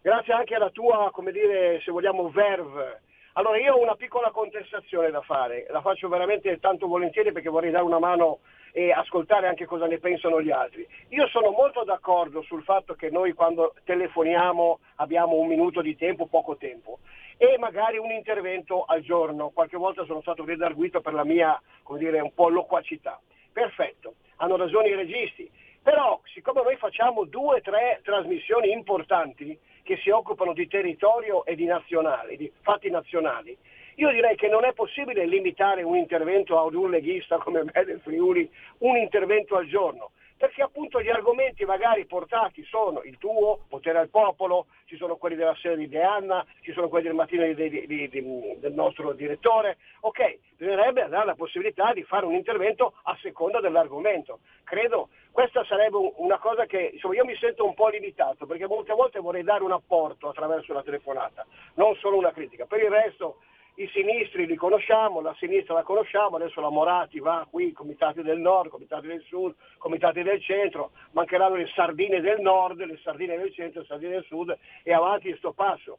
Grazie anche alla tua, come dire, se vogliamo, verve. Allora io ho una piccola contestazione da fare, la faccio veramente tanto volentieri perché vorrei dare una mano e ascoltare anche cosa ne pensano gli altri. Io sono molto d'accordo sul fatto che noi quando telefoniamo abbiamo un minuto di tempo, poco tempo e magari un intervento al giorno. Qualche volta sono stato redarguito per la mia, come dire, un po' loquacità. Perfetto, hanno ragione i registi. Però siccome noi facciamo due o tre trasmissioni importanti che si occupano di territorio e di nazionali, di fatti nazionali, Io direi che non è possibile limitare un intervento ad un leghista come me del Friuli, un intervento al giorno perché appunto gli argomenti magari portati sono il tuo, potere al popolo, ci sono quelli della sera di De Anna, ci sono quelli del mattino di, di, di, del nostro direttore, ok, bisognerebbe dare la possibilità di fare un intervento a seconda dell'argomento. Credo questa sarebbe una cosa che insomma, io mi sento un po' limitato perché molte volte vorrei dare un apporto attraverso la telefonata, non solo una critica. Per il resto i sinistri li conosciamo, la sinistra la conosciamo, adesso la Morati va qui, comitati del nord, comitati del sud, comitati del centro, mancheranno le sardine del nord, le sardine del centro, le sardine del sud e avanti sto passo.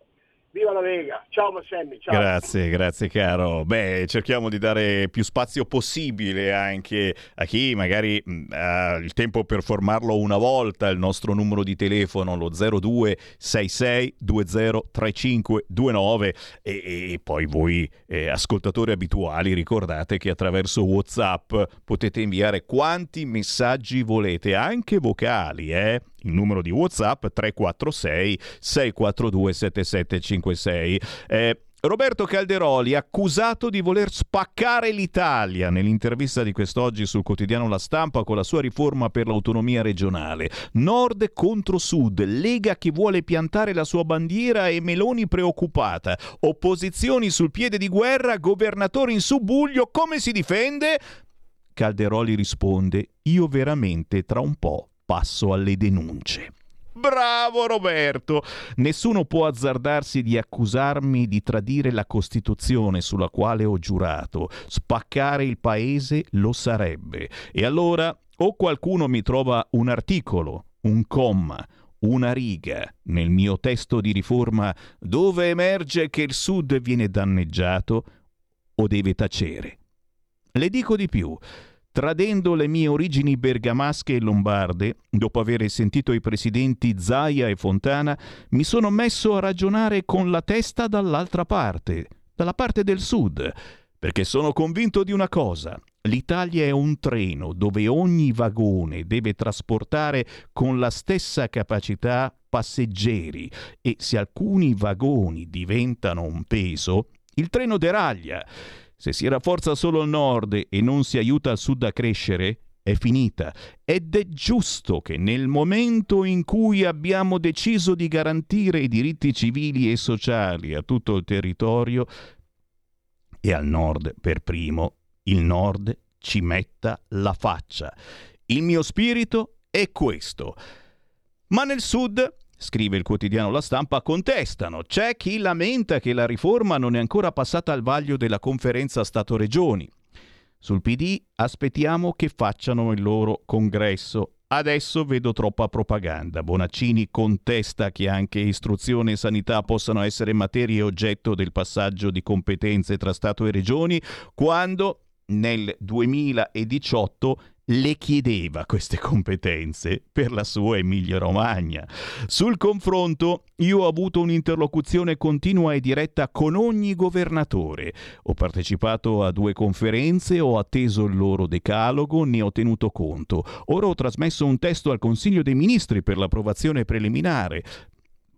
Viva la Lega, ciao Massemmi. Ciao. Grazie, grazie caro. Beh, cerchiamo di dare più spazio possibile anche a chi magari mh, ha il tempo per formarlo una volta, il nostro numero di telefono lo 0266 203529 e, e poi voi eh, ascoltatori abituali ricordate che attraverso Whatsapp potete inviare quanti messaggi volete, anche vocali, eh? Il numero di WhatsApp 346 642 7756. Eh, Roberto Calderoli accusato di voler spaccare l'Italia nell'intervista di quest'oggi sul quotidiano La Stampa con la sua riforma per l'autonomia regionale. Nord contro Sud, Lega che vuole piantare la sua bandiera e Meloni preoccupata. Opposizioni sul piede di guerra, governatori in subbuglio, come si difende? Calderoli risponde: Io veramente tra un po' passo alle denunce. Bravo Roberto! Nessuno può azzardarsi di accusarmi di tradire la Costituzione sulla quale ho giurato. Spaccare il paese lo sarebbe. E allora o qualcuno mi trova un articolo, un comma, una riga nel mio testo di riforma dove emerge che il Sud viene danneggiato o deve tacere. Le dico di più. Tradendo le mie origini bergamasche e lombarde, dopo aver sentito i presidenti Zaia e Fontana, mi sono messo a ragionare con la testa dall'altra parte, dalla parte del sud, perché sono convinto di una cosa. L'Italia è un treno dove ogni vagone deve trasportare con la stessa capacità passeggeri e se alcuni vagoni diventano un peso, il treno deraglia. Se si rafforza solo il nord e non si aiuta il sud a crescere, è finita. Ed è giusto che nel momento in cui abbiamo deciso di garantire i diritti civili e sociali a tutto il territorio, e al nord per primo, il nord ci metta la faccia. Il mio spirito è questo. Ma nel sud scrive il quotidiano La Stampa, contestano. C'è chi lamenta che la riforma non è ancora passata al vaglio della conferenza Stato-Regioni. Sul PD aspettiamo che facciano il loro congresso. Adesso vedo troppa propaganda. Bonaccini contesta che anche istruzione e sanità possano essere materie oggetto del passaggio di competenze tra Stato e Regioni, quando nel 2018 le chiedeva queste competenze per la sua Emilia-Romagna. Sul confronto io ho avuto un'interlocuzione continua e diretta con ogni governatore. Ho partecipato a due conferenze, ho atteso il loro decalogo, ne ho tenuto conto. Ora ho trasmesso un testo al Consiglio dei Ministri per l'approvazione preliminare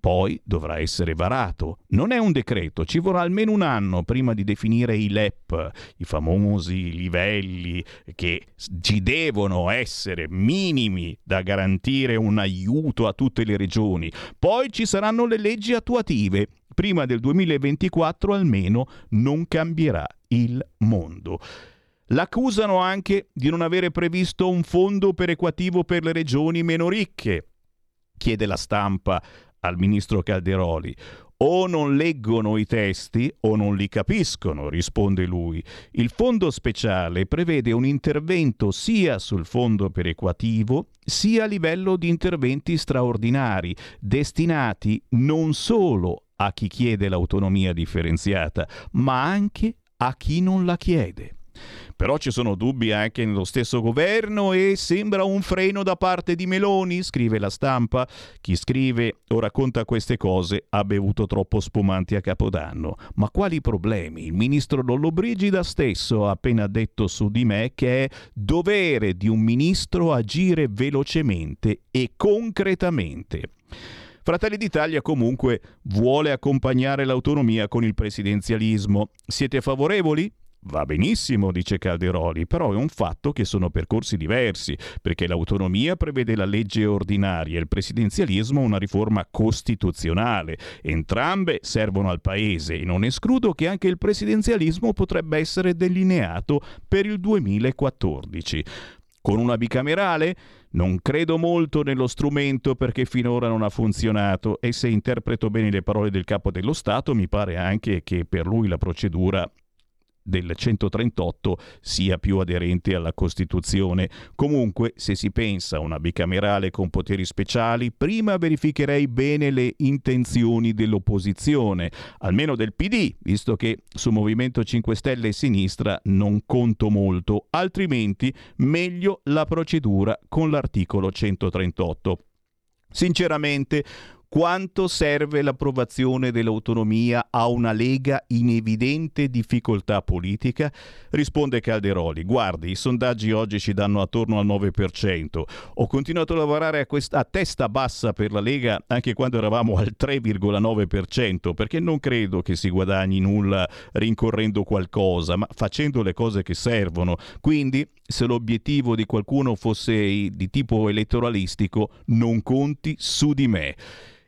poi dovrà essere varato. Non è un decreto, ci vorrà almeno un anno prima di definire i LEP, i famosi livelli che ci devono essere minimi da garantire un aiuto a tutte le regioni. Poi ci saranno le leggi attuative. Prima del 2024 almeno non cambierà il mondo. L'accusano anche di non avere previsto un fondo perequativo per le regioni meno ricche. Chiede la stampa al ministro Calderoli. O non leggono i testi o non li capiscono, risponde lui. Il fondo speciale prevede un intervento sia sul fondo perequativo sia a livello di interventi straordinari, destinati non solo a chi chiede l'autonomia differenziata, ma anche a chi non la chiede. Però ci sono dubbi anche nello stesso governo e sembra un freno da parte di Meloni, scrive la stampa. Chi scrive o racconta queste cose ha bevuto troppo spumanti a Capodanno. Ma quali problemi? Il ministro Lollobrigida stesso ha appena detto su di me che è dovere di un ministro agire velocemente e concretamente. Fratelli d'Italia comunque vuole accompagnare l'autonomia con il presidenzialismo. Siete favorevoli? Va benissimo, dice Calderoli, però è un fatto che sono percorsi diversi, perché l'autonomia prevede la legge ordinaria e il presidenzialismo una riforma costituzionale. Entrambe servono al Paese e non escludo che anche il presidenzialismo potrebbe essere delineato per il 2014. Con una bicamerale? Non credo molto nello strumento perché finora non ha funzionato e se interpreto bene le parole del capo dello Stato mi pare anche che per lui la procedura del 138 sia più aderente alla Costituzione. Comunque, se si pensa a una bicamerale con poteri speciali, prima verificherei bene le intenzioni dell'opposizione, almeno del PD, visto che su Movimento 5 Stelle e Sinistra non conto molto, altrimenti meglio la procedura con l'articolo 138. Sinceramente, quanto serve l'approvazione dell'autonomia a una Lega in evidente difficoltà politica? Risponde Calderoli. Guardi, i sondaggi oggi ci danno attorno al 9%. Ho continuato a lavorare a, quest- a testa bassa per la Lega anche quando eravamo al 3,9%, perché non credo che si guadagni nulla rincorrendo qualcosa, ma facendo le cose che servono. Quindi, se l'obiettivo di qualcuno fosse di tipo elettoralistico, non conti su di me.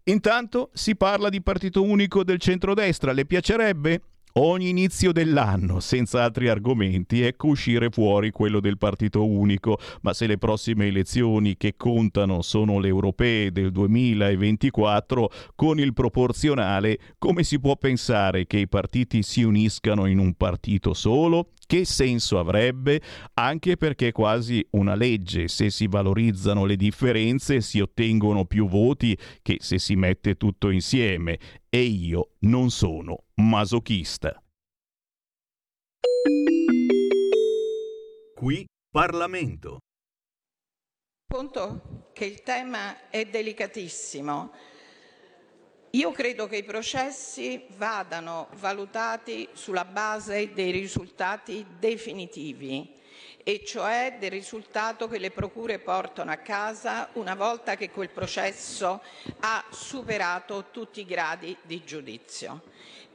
Intanto si parla di partito unico del centrodestra, le piacerebbe? Ogni inizio dell'anno, senza altri argomenti, ecco uscire fuori quello del partito unico, ma se le prossime elezioni che contano sono le europee del 2024, con il proporzionale, come si può pensare che i partiti si uniscano in un partito solo? Che senso avrebbe? Anche perché quasi una legge, se si valorizzano le differenze, si ottengono più voti che se si mette tutto insieme. E io non sono masochista. Qui Parlamento. Punto che il tema è delicatissimo io credo che i processi vadano valutati sulla base dei risultati definitivi, e cioè del risultato che le procure portano a casa una volta che quel processo ha superato tutti i gradi di giudizio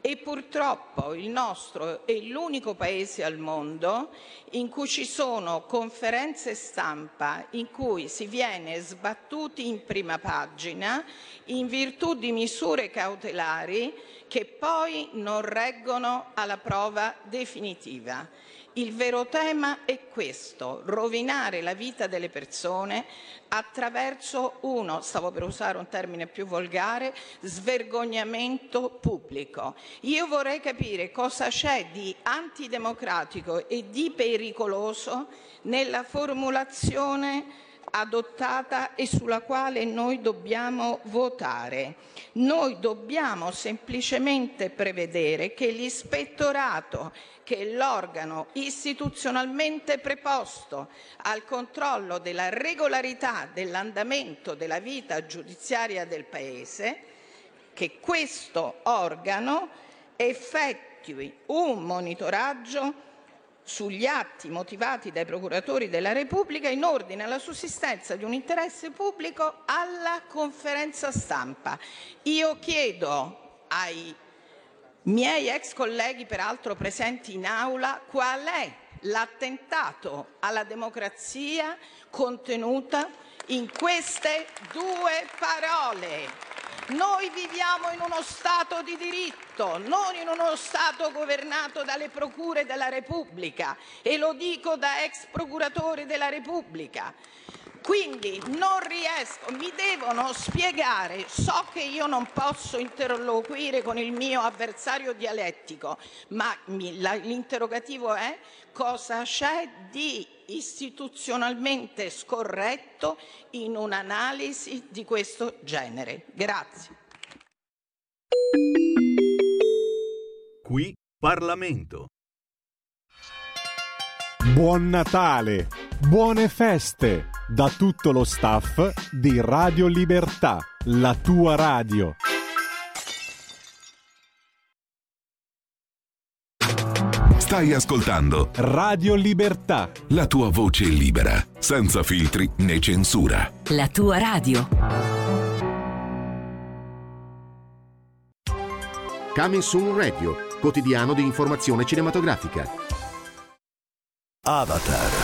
e purtroppo il nostro è l'unico Paese al mondo in cui ci sono conferenze stampa in cui si viene sbattuti in prima pagina in virtù di misure cautelari che poi non reggono alla prova definitiva. Il vero tema è questo, rovinare la vita delle persone attraverso uno, stavo per usare un termine più volgare, svergognamento pubblico. Io vorrei capire cosa c'è di antidemocratico e di pericoloso nella formulazione adottata e sulla quale noi dobbiamo votare. Noi dobbiamo semplicemente prevedere che l'ispettorato che è l'organo istituzionalmente preposto al controllo della regolarità dell'andamento della vita giudiziaria del Paese, che questo organo effettui un monitoraggio sugli atti motivati dai procuratori della Repubblica in ordine alla sussistenza di un interesse pubblico alla conferenza stampa. Io chiedo ai miei ex colleghi, peraltro presenti in aula, qual è l'attentato alla democrazia contenuta in queste due parole. Noi viviamo in uno Stato di diritto, non in uno Stato governato dalle procure della Repubblica e lo dico da ex procuratore della Repubblica. Quindi non riesco, mi devono spiegare, so che io non posso interloquire con il mio avversario dialettico, ma l'interrogativo è cosa c'è di istituzionalmente scorretto in un'analisi di questo genere. Grazie. Qui Parlamento. Buon Natale, buone feste da tutto lo staff di Radio Libertà, la tua radio. Stai ascoltando Radio Libertà. La tua voce libera, senza filtri né censura. La tua radio. Coming Soon Radio, quotidiano di informazione cinematografica. Avatar,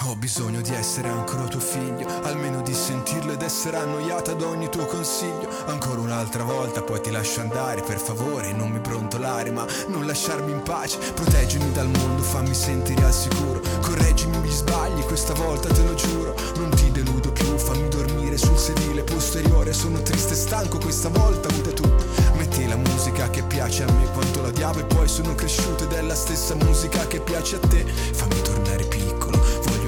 Ho bisogno di essere ancora tuo figlio, almeno di sentirlo ed essere annoiata ad ogni tuo consiglio. Ancora un'altra volta, poi ti lascio andare, per favore, non mi brontolare, ma non lasciarmi in pace. Proteggimi dal mondo, fammi sentire al sicuro. Correggimi gli sbagli, questa volta te lo giuro. Non ti deludo più, fammi dormire sul sedile posteriore. Sono triste e stanco, questa volta guida tu. Metti la musica che piace a me quanto la diavo e poi sono cresciuto ed è la stessa musica che piace a te. Fammi tornare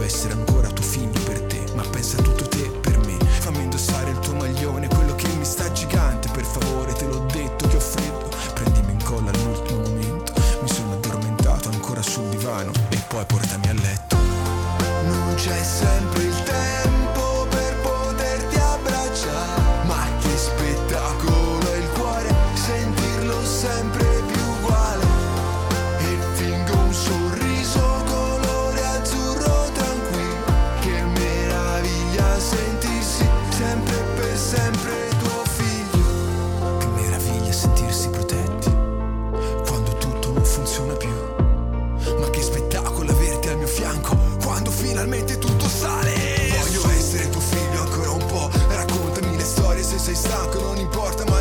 essere ancora tuo figlio per te, ma pensa tutto te per me. Fammi indossare il tuo maglione, quello che mi sta gigante, per favore, te l'ho detto che ho freddo. Prendimi in colla all'ultimo momento, mi sono addormentato ancora sul divano e poi portami a letto. Non c'è sempre il sei stanco non importa ma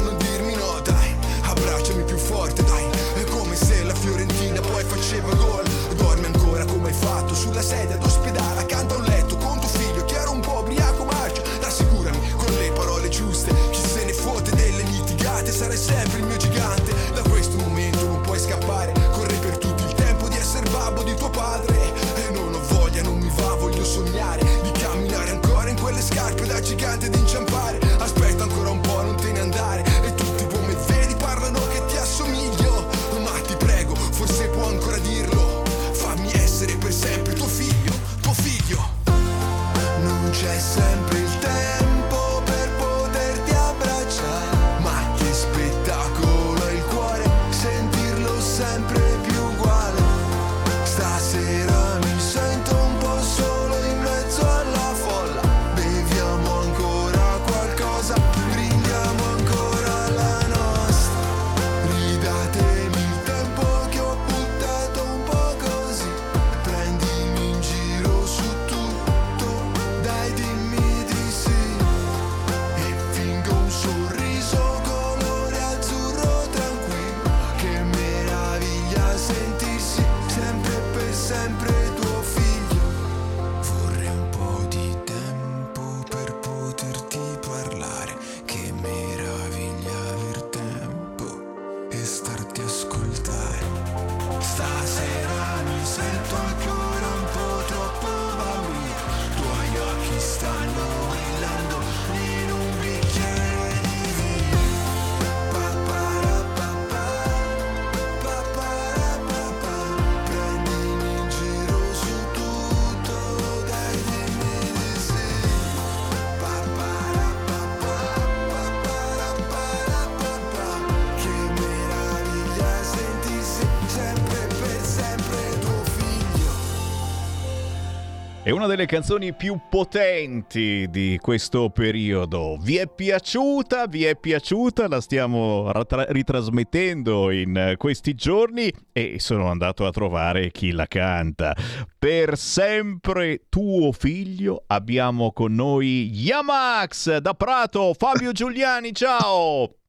una delle canzoni più potenti di questo periodo. Vi è piaciuta? Vi è piaciuta? La stiamo ratra- ritrasmettendo in questi giorni e sono andato a trovare chi la canta. Per sempre tuo figlio abbiamo con noi Yamax da Prato, Fabio Giuliani, ciao!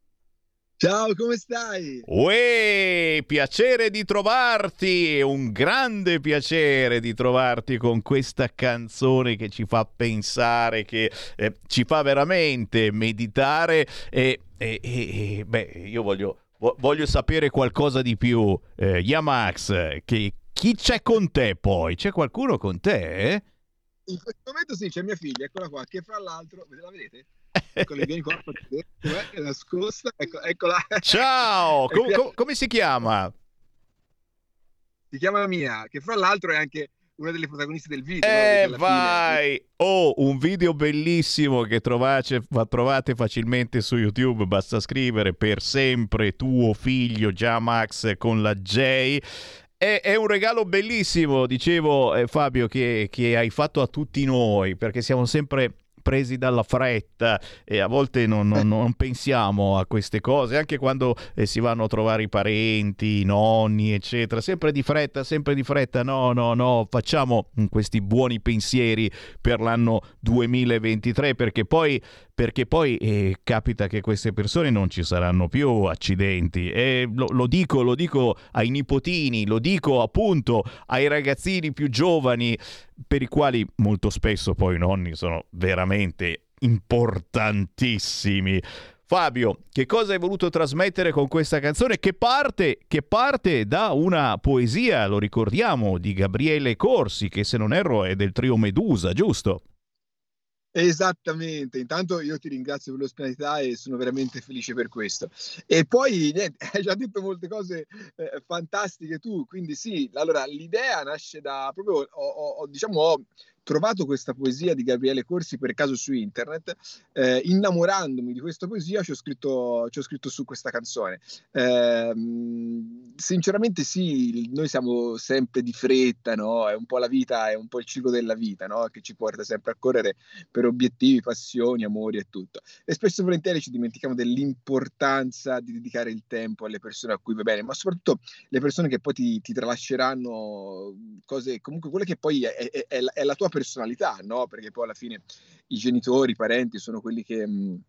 Ciao, come stai? Uè, piacere di trovarti, un grande piacere di trovarti con questa canzone che ci fa pensare, che eh, ci fa veramente meditare e, e, e beh, io voglio, voglio, sapere qualcosa di più. Eh, Yamax, che, chi c'è con te poi? C'è qualcuno con te? In questo momento sì, c'è mia figlia, eccola qua, che fra l'altro, la vedete? Eccola, vieni qua, è nascosta, ecco, eccola. Ciao, com- com- come si chiama? Si chiama Mia, che fra l'altro è anche una delle protagoniste del video. Eh, no? vai! Fine. Oh, un video bellissimo che trovate, trovate facilmente su YouTube. Basta scrivere per sempre tuo figlio già Max con la J. È, è un regalo bellissimo, dicevo eh, Fabio, che, che hai fatto a tutti noi, perché siamo sempre presi dalla fretta e a volte non, non, non pensiamo a queste cose, anche quando eh, si vanno a trovare i parenti, i nonni, eccetera, sempre di fretta, sempre di fretta, no, no, no, facciamo questi buoni pensieri per l'anno 2023 perché poi perché poi eh, capita che queste persone non ci saranno più accidenti e lo, lo, dico, lo dico ai nipotini, lo dico appunto ai ragazzini più giovani per i quali molto spesso poi i nonni sono veramente importantissimi. Fabio, che cosa hai voluto trasmettere con questa canzone che parte, che parte, da una poesia, lo ricordiamo, di Gabriele Corsi, che se non erro è del trio Medusa, giusto? Esattamente, intanto io ti ringrazio per l'ospitalità e sono veramente felice per questo. E poi niente, hai già detto molte cose eh, fantastiche tu, quindi sì, allora l'idea nasce da proprio, ho, ho, diciamo, ho trovato questa poesia di Gabriele Corsi per caso su internet, eh, innamorandomi di questa poesia ci ho scritto, ci ho scritto su questa canzone. Eh, sinceramente sì, noi siamo sempre di fretta, no? è un po' la vita, è un po' il ciclo della vita no? che ci porta sempre a correre per obiettivi, passioni, amori e tutto. E spesso e volentieri ci dimentichiamo dell'importanza di dedicare il tempo alle persone a cui va bene, ma soprattutto le persone che poi ti, ti tralasceranno cose, comunque quelle che poi è, è, è la tua personalità, no? Perché poi alla fine i genitori, i parenti sono quelli che mh,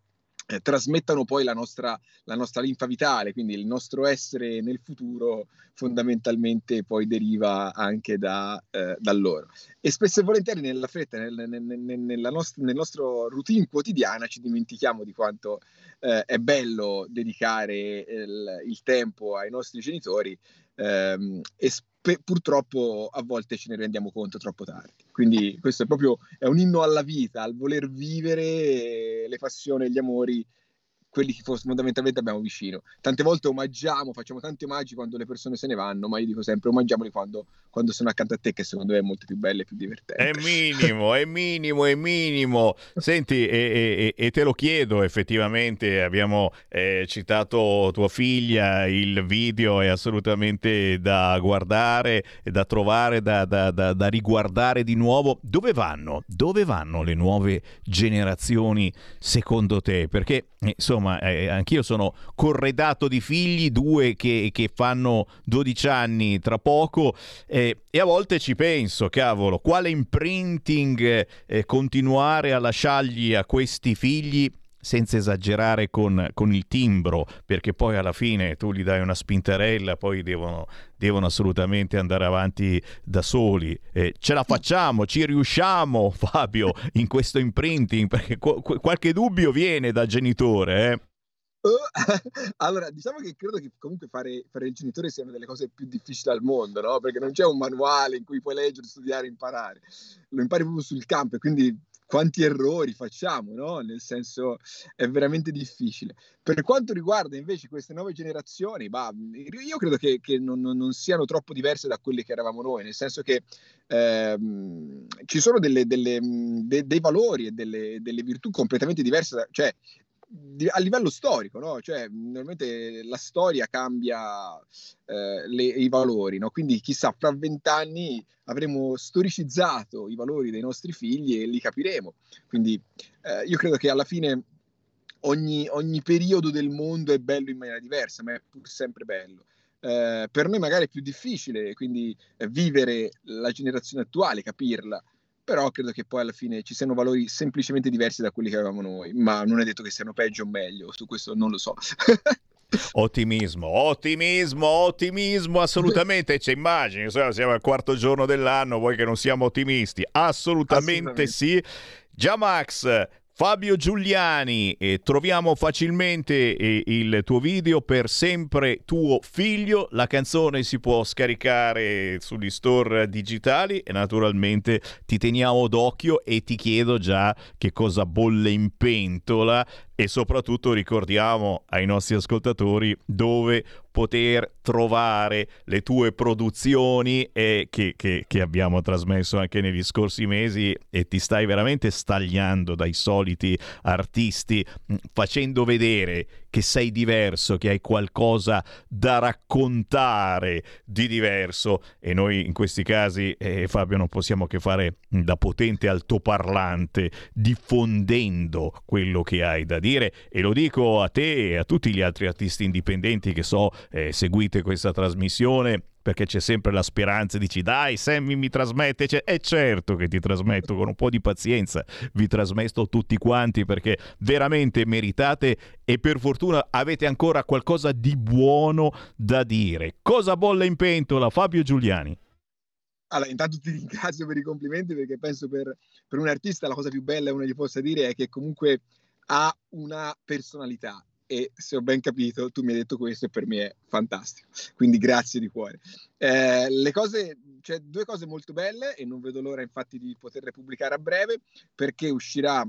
eh, trasmettano poi la nostra, la nostra linfa vitale, quindi il nostro essere nel futuro fondamentalmente poi deriva anche da, eh, da loro. E spesso e volentieri nella fretta, nel, nel, nel, nost- nel nostro routine quotidiana ci dimentichiamo di quanto eh, è bello dedicare il, il, tempo ai nostri genitori ehm, e purtroppo a volte ce ne rendiamo conto troppo tardi. Quindi questo è proprio è un inno alla vita, al voler vivere le passioni e gli amori quelli che fondamentalmente abbiamo vicino. Tante volte omaggiamo, facciamo tanti omaggi quando le persone se ne vanno, ma io dico sempre omaggiamoli quando, quando sono accanto a te, che secondo me è molto più bello e più divertente. È minimo, è minimo, è minimo. Senti, e, e, e te lo chiedo effettivamente, abbiamo eh, citato tua figlia, il video è assolutamente da guardare, da trovare, da, da, da, da riguardare di nuovo. Dove vanno? Dove vanno le nuove generazioni secondo te? Perché insomma insomma, eh, anch'io sono corredato di figli, due che, che fanno 12 anni tra poco, eh, e a volte ci penso, cavolo, quale imprinting eh, continuare a lasciargli a questi figli senza esagerare con, con, il timbro, perché poi alla fine tu gli dai una spinterella, poi devono, devono assolutamente andare avanti da soli. Eh, ce la facciamo, ci riusciamo, Fabio, in questo imprinting, perché qu- qualche dubbio viene da genitore. Eh? allora, diciamo che credo che comunque fare, fare, il genitore sia una delle cose più difficili al mondo, no? Perché non c'è un manuale in cui puoi leggere, studiare, imparare. Lo impari proprio sul campo e quindi quanti errori facciamo, no? Nel senso è veramente difficile. Per quanto riguarda invece queste nuove generazioni, bah, io credo che, che non, non, siano troppo diverse da quelle che eravamo noi, nel senso che ehm, ci sono delle, delle, de, dei valori e delle, delle, virtù completamente diverse, cioè di, a livello storico, no? Cioè, normalmente la storia cambia eh, le, i valori, no? Quindi chissà, fra vent'anni avremo storicizzato i valori dei nostri figli e li capiremo. Quindi eh, io credo che alla fine ogni, ogni, periodo del mondo è bello in maniera diversa, ma è pur sempre bello. Eh, per noi magari è più difficile, quindi eh, vivere la generazione attuale, capirla, però credo che poi alla fine ci siano valori semplicemente diversi da quelli che avevamo noi, ma non è detto che siano peggio o meglio, su questo non lo so. Ottimismo, ottimismo, ottimismo, assolutamente. C'è immagini, siamo al quarto giorno dell'anno, vuoi che non siamo ottimisti? Assolutamente, Assolutamente. sì. Già Max, Fabio Giuliani, eh, troviamo facilmente eh, il tuo video per sempre tuo figlio. La canzone si può scaricare sugli store digitali e naturalmente ti teniamo d'occhio e ti chiedo già che cosa bolle in pentola e soprattutto ricordiamo ai nostri ascoltatori dove poter trovare le tue produzioni eh, che, che, che, abbiamo trasmesso anche negli scorsi mesi e ti stai veramente stagliando dai soliti artisti mm, facendo vedere che sei diverso, che hai qualcosa da raccontare di diverso. E noi in questi casi, eh, Fabio, non possiamo che fare da potente altoparlante diffondendo quello che hai da dire. E lo dico a te e a tutti gli altri artisti indipendenti che so eh, seguite questa trasmissione perché c'è sempre la speranza, dici dai Sammy mi trasmette, e eh, certo che ti trasmetto con un po' di pazienza, vi trasmetto tutti quanti perché veramente meritate e per fortuna avete ancora qualcosa di buono da dire. Cosa bolle in pentola Fabio Giuliani? Allora, intanto ti ringrazio per i complimenti perché penso per, per un artista la cosa più bella che uno gli possa dire è che comunque ha una personalità e se ho ben capito tu mi hai detto questo e per me è fantastico. Quindi grazie di cuore. Eh, le cose c'è due cose molto belle e non vedo l'ora infatti di poterle pubblicare a breve perché uscirà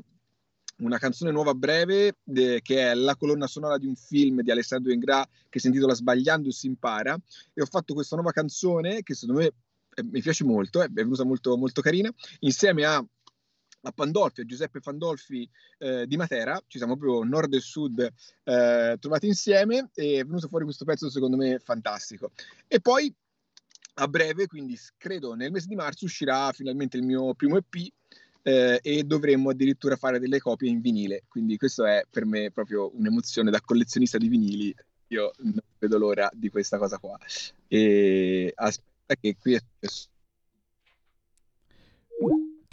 una canzone nuova a breve de, che è la colonna sonora di un film di Alessandro Ingra che si intitola Sbagliando si impara. E ho fatto questa nuova canzone che secondo me eh, mi piace molto, è venuta molto, molto carina insieme a a Pandolfi, a Giuseppe Pandolfi eh, di Matera, ci siamo proprio nord e sud eh, trovati insieme e è venuto fuori questo pezzo secondo me fantastico. E poi a breve, quindi credo nel mese di marzo, uscirà finalmente il mio primo EP eh, e dovremmo addirittura fare delle copie in vinile, quindi questo è per me proprio un'emozione da collezionista di vinili, io non vedo l'ora di questa cosa qua. E aspetta che qui è successo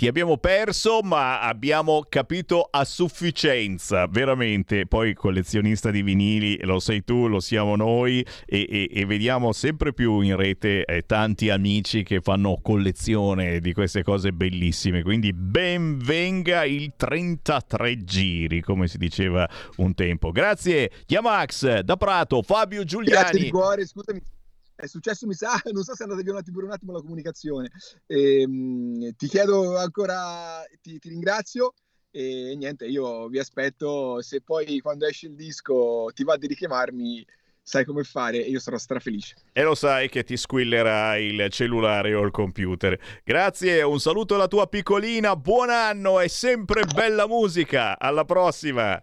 ti abbiamo perso, ma abbiamo capito a sufficienza, veramente. Poi collezionista di vinili, lo sei tu, lo siamo noi e, e, e vediamo sempre più in rete eh, tanti amici che fanno collezione di queste cose bellissime. Quindi ben venga il 33 giri, come si diceva un tempo. Grazie, Yamax, da Prato, Fabio Giuliani. Grazie di cuore, scusami è successo, mi sa, non so se è andata via un attimo, un attimo la comunicazione. E, ehm, ti chiedo ancora, ti, ti, ringrazio e niente, io vi aspetto. Se poi quando esce il disco ti va di richiamarmi, sai come fare e io sarò strafelice. E lo sai che ti squillerà il cellulare o il computer. Grazie, un saluto alla tua piccolina, buon anno e sempre bella musica. Alla prossima!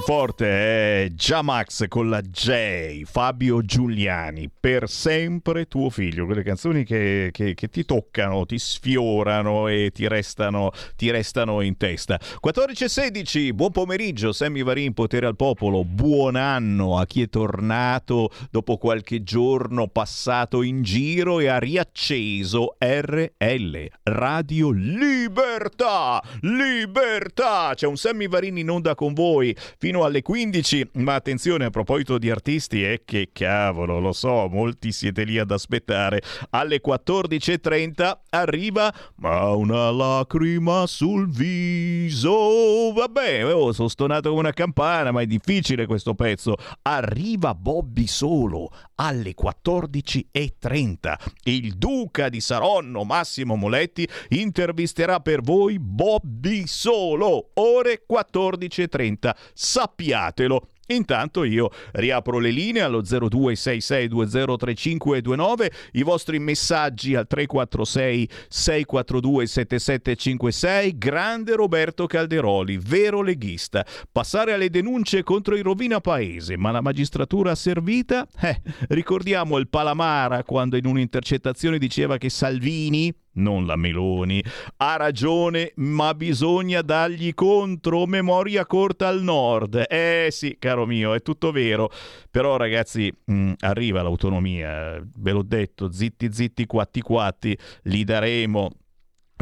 Forte, è già Max con la J, Fabio Giuliani, per sempre tuo figlio, quelle canzoni che, che, che ti toccano, ti sfiorano e ti restano, ti restano in testa. 14 e 16, buon pomeriggio, Sammy Varin, potere al popolo, buon anno a chi è tornato dopo qualche giorno passato in giro e ha riacceso RL, Radio Libertà, Libertà, c'è un Sammy Varin in onda con voi fino alle 15. Ma attenzione a proposito di artisti, è che cavolo, lo so, molti siete lì ad aspettare. Alle 14.30 arriva Ma una lacrima sul viso. Vabbè, oh, sono stonato come una campana, ma è difficile questo pezzo. Arriva Bobby Solo alle 14.30. Il duca di Saronno, Massimo Moletti, intervisterà per voi Bobby Solo, ore 14.30 sappiatelo. Intanto io riapro le linee allo 0266203529, i vostri messaggi al 346 642 7756. Grande Roberto Calderoli, vero leghista. Passare alle denunce contro i rovina paese, ma la magistratura servita? Eh, ricordiamo il Palamara quando in un'intercettazione diceva che Salvini non la Meloni. Ha ragione, ma bisogna dargli contro. Memoria corta al nord. Eh sì, caro mio, è tutto vero. Però ragazzi, mh, mm, arriva l'autonomia. Ve l'ho detto, zitti zitti quatti quatti, li daremo.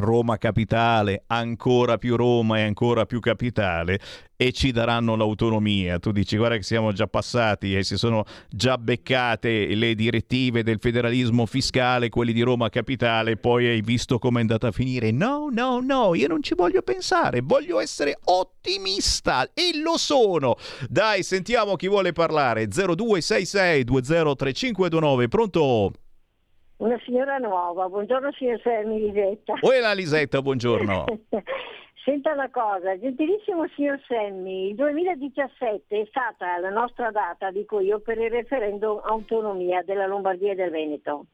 Roma capitale, ancora più Roma e ancora più capitale e ci daranno l'autonomia. Tu dici guarda che siamo già passati e si sono già beccate le direttive del federalismo fiscale, quelli di Roma capitale, poi hai visto come è andata a finire. No, no, no, io non ci voglio pensare, voglio essere ottimista e lo sono. Dai, sentiamo chi vuole parlare. 0266 203529, pronto? Una signora nuova, buongiorno signor Fermi Lisetta. Uela Lisetta, buongiorno. Senta una cosa, gentilissimo signor Semmi, il 2017 è stata la nostra data, dico io, per il referendum autonomia della Lombardia e del Veneto.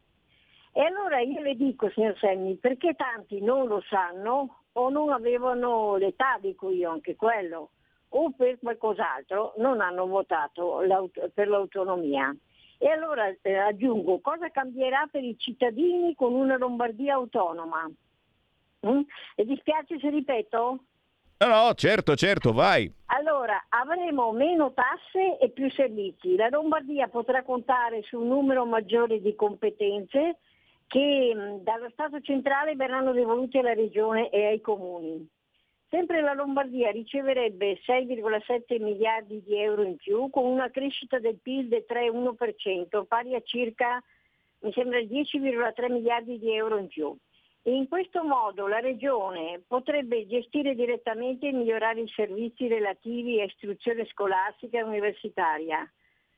E allora io le dico, signor Semmi, perché tanti non lo sanno o non avevano l'età, dico io, anche quello, o per qualcos'altro, non hanno votato per l'autonomia. E allora eh, aggiungo, cosa cambierà per i cittadini con una Lombardia autonoma? Mm? E dispiace se ripeto? No, no, certo, certo, vai. Allora, avremo meno tasse e più servizi. La Lombardia potrà contare su un numero maggiore di competenze che mm, dallo Stato centrale verranno devolute alla Regione e ai comuni. Sempre la Lombardia riceverebbe 6,7 miliardi di euro in più con una crescita del PIL del 3,1%, pari a circa, mi sembra, 10,3 miliardi di euro in più. E in questo modo la Regione potrebbe gestire direttamente e migliorare i servizi relativi a istruzione scolastica e universitaria,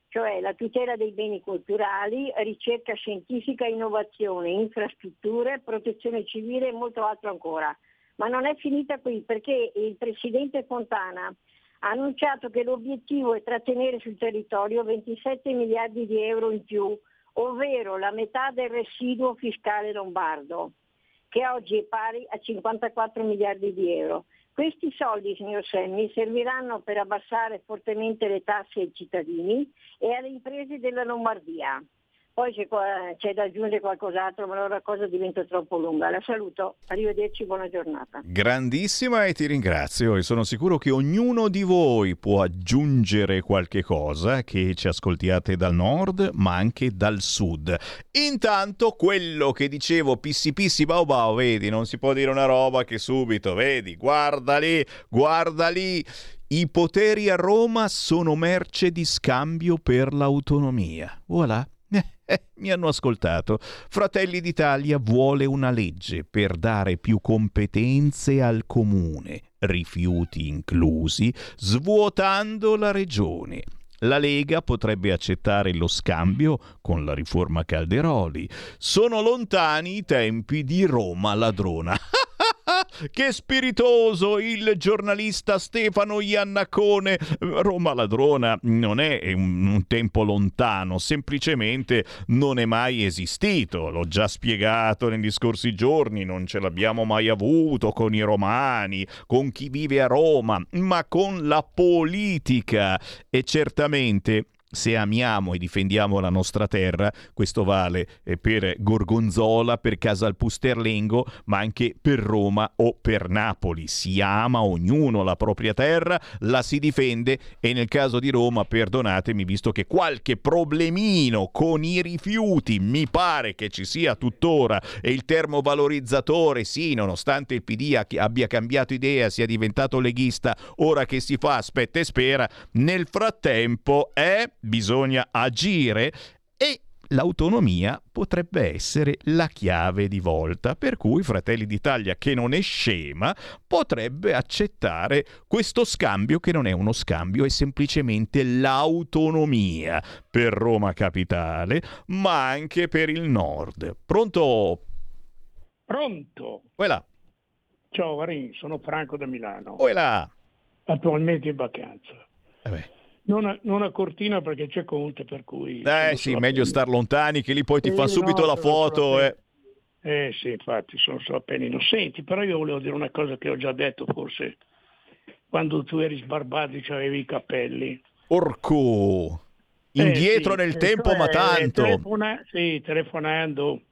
cioè la tutela dei beni culturali, ricerca scientifica, innovazione, infrastrutture, protezione civile e molto altro ancora. Ma non è finita qui perché il Presidente Fontana ha annunciato che l'obiettivo è trattenere sul territorio 27 miliardi di euro in più, ovvero la metà del residuo fiscale lombardo, che oggi è pari a 54 miliardi di euro. Questi soldi, signor Semmi, serviranno per abbassare fortemente le tasse ai cittadini e alle imprese della Lombardia. Poi c'è, c'è, da aggiungere qualcos'altro, ma allora la cosa diventa troppo lunga. La saluto, arrivederci, buona giornata. Grandissima e ti ringrazio e sono sicuro che ognuno di voi può aggiungere qualche cosa che ci ascoltiate dal nord ma anche dal sud. Intanto quello che dicevo pissi pissi bau bau, vedi, non si può dire una roba che subito, vedi, guarda lì, guarda lì. I poteri a Roma sono merce di scambio per l'autonomia. Voilà. Mi hanno ascoltato. Fratelli d'Italia vuole una legge per dare più competenze al comune, rifiuti inclusi, svuotando la regione. La Lega potrebbe accettare lo scambio con la riforma Calderoli. Sono lontani i tempi di Roma ladrona. che spiritoso il giornalista Stefano Iannacone. Roma ladrona non è un, tempo lontano, semplicemente non è mai esistito. L'ho già spiegato negli scorsi giorni, non ce l'abbiamo mai avuto con i romani, con chi vive a Roma, ma con la politica. E certamente se amiamo e difendiamo la nostra terra, questo vale eh, per Gorgonzola, per Casalpusterlengo, ma anche per Roma o per Napoli. Si ama ognuno la propria terra, la si difende e nel caso di Roma, perdonatemi, visto che qualche problemino con i rifiuti mi pare che ci sia tuttora e il termovalorizzatore, sì, nonostante il PD abbia cambiato idea, sia diventato leghista, ora che si fa aspetta e spera, nel frattempo è bisogna agire e l'autonomia potrebbe essere la chiave di volta, per cui Fratelli d'Italia, che non è scema, potrebbe accettare questo scambio che non è uno scambio, è semplicemente l'autonomia per Roma Capitale, ma anche per il nord. Pronto? Pronto? Uela. Ciao Varin, sono Franco da Milano. Uela. Attualmente in vacanza. Eh Non a, non a, Cortina perché c'è Conte, per cui... Eh sì, meglio star lontani che lì poi ti eh, fa subito no, la foto. Eh. eh sì, infatti sono solo appena innocenti, però io volevo dire una cosa che ho già detto forse quando tu eri sbarbato e avevi i capelli. Orco! Indietro eh, sì, nel tempo, ma tanto. Telefona- sì, telefonando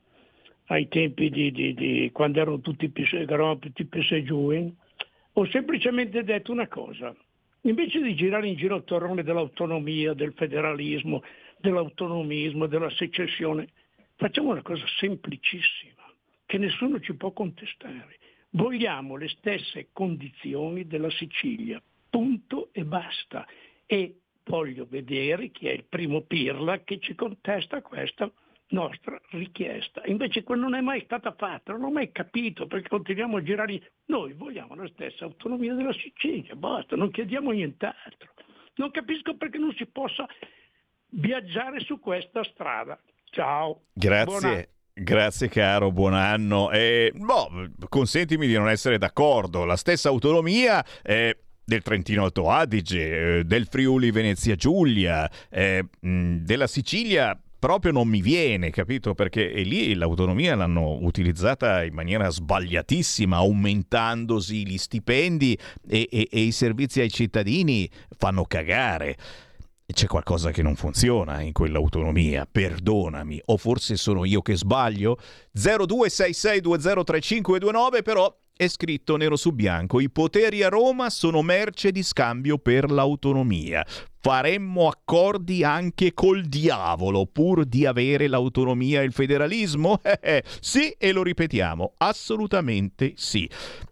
ai tempi di, di, di quando erano tutti eravamo tutti PSGUI, ho semplicemente detto una cosa. Invece di girare in giro attorno dell'autonomia, del federalismo, dell'autonomismo, della secessione, facciamo una cosa semplicissima, che nessuno ci può contestare. Vogliamo le stesse condizioni della Sicilia, punto e basta. E voglio vedere chi è il primo pirla che ci contesta questa nostra richiesta. Invece non è mai stata fatta, non ho mai capito perché continuiamo a girare. Noi vogliamo la stessa autonomia della Sicilia, basta, non chiediamo nient'altro. Non capisco perché non si possa viaggiare su questa strada. Ciao. Grazie. Grazie caro, buon anno. Eh, boh, consentimi di non essere d'accordo. La stessa autonomia eh, del Trentino Alto Adige, eh, del Friuli Venezia Giulia, eh, della Sicilia proprio non mi viene, capito? Perché lì l'autonomia l'hanno utilizzata in maniera sbagliatissima, aumentandosi gli stipendi e, e, e i servizi ai cittadini fanno cagare. C'è qualcosa che non funziona in quell'autonomia, perdonami, o forse sono io che sbaglio? 0266203529 però è scritto nero su bianco, i poteri a Roma sono merce di scambio per l'autonomia. Faremmo accordi anche col diavolo pur di avere l'autonomia e il federalismo? Eh, eh, sì, e lo ripetiamo, assolutamente sì.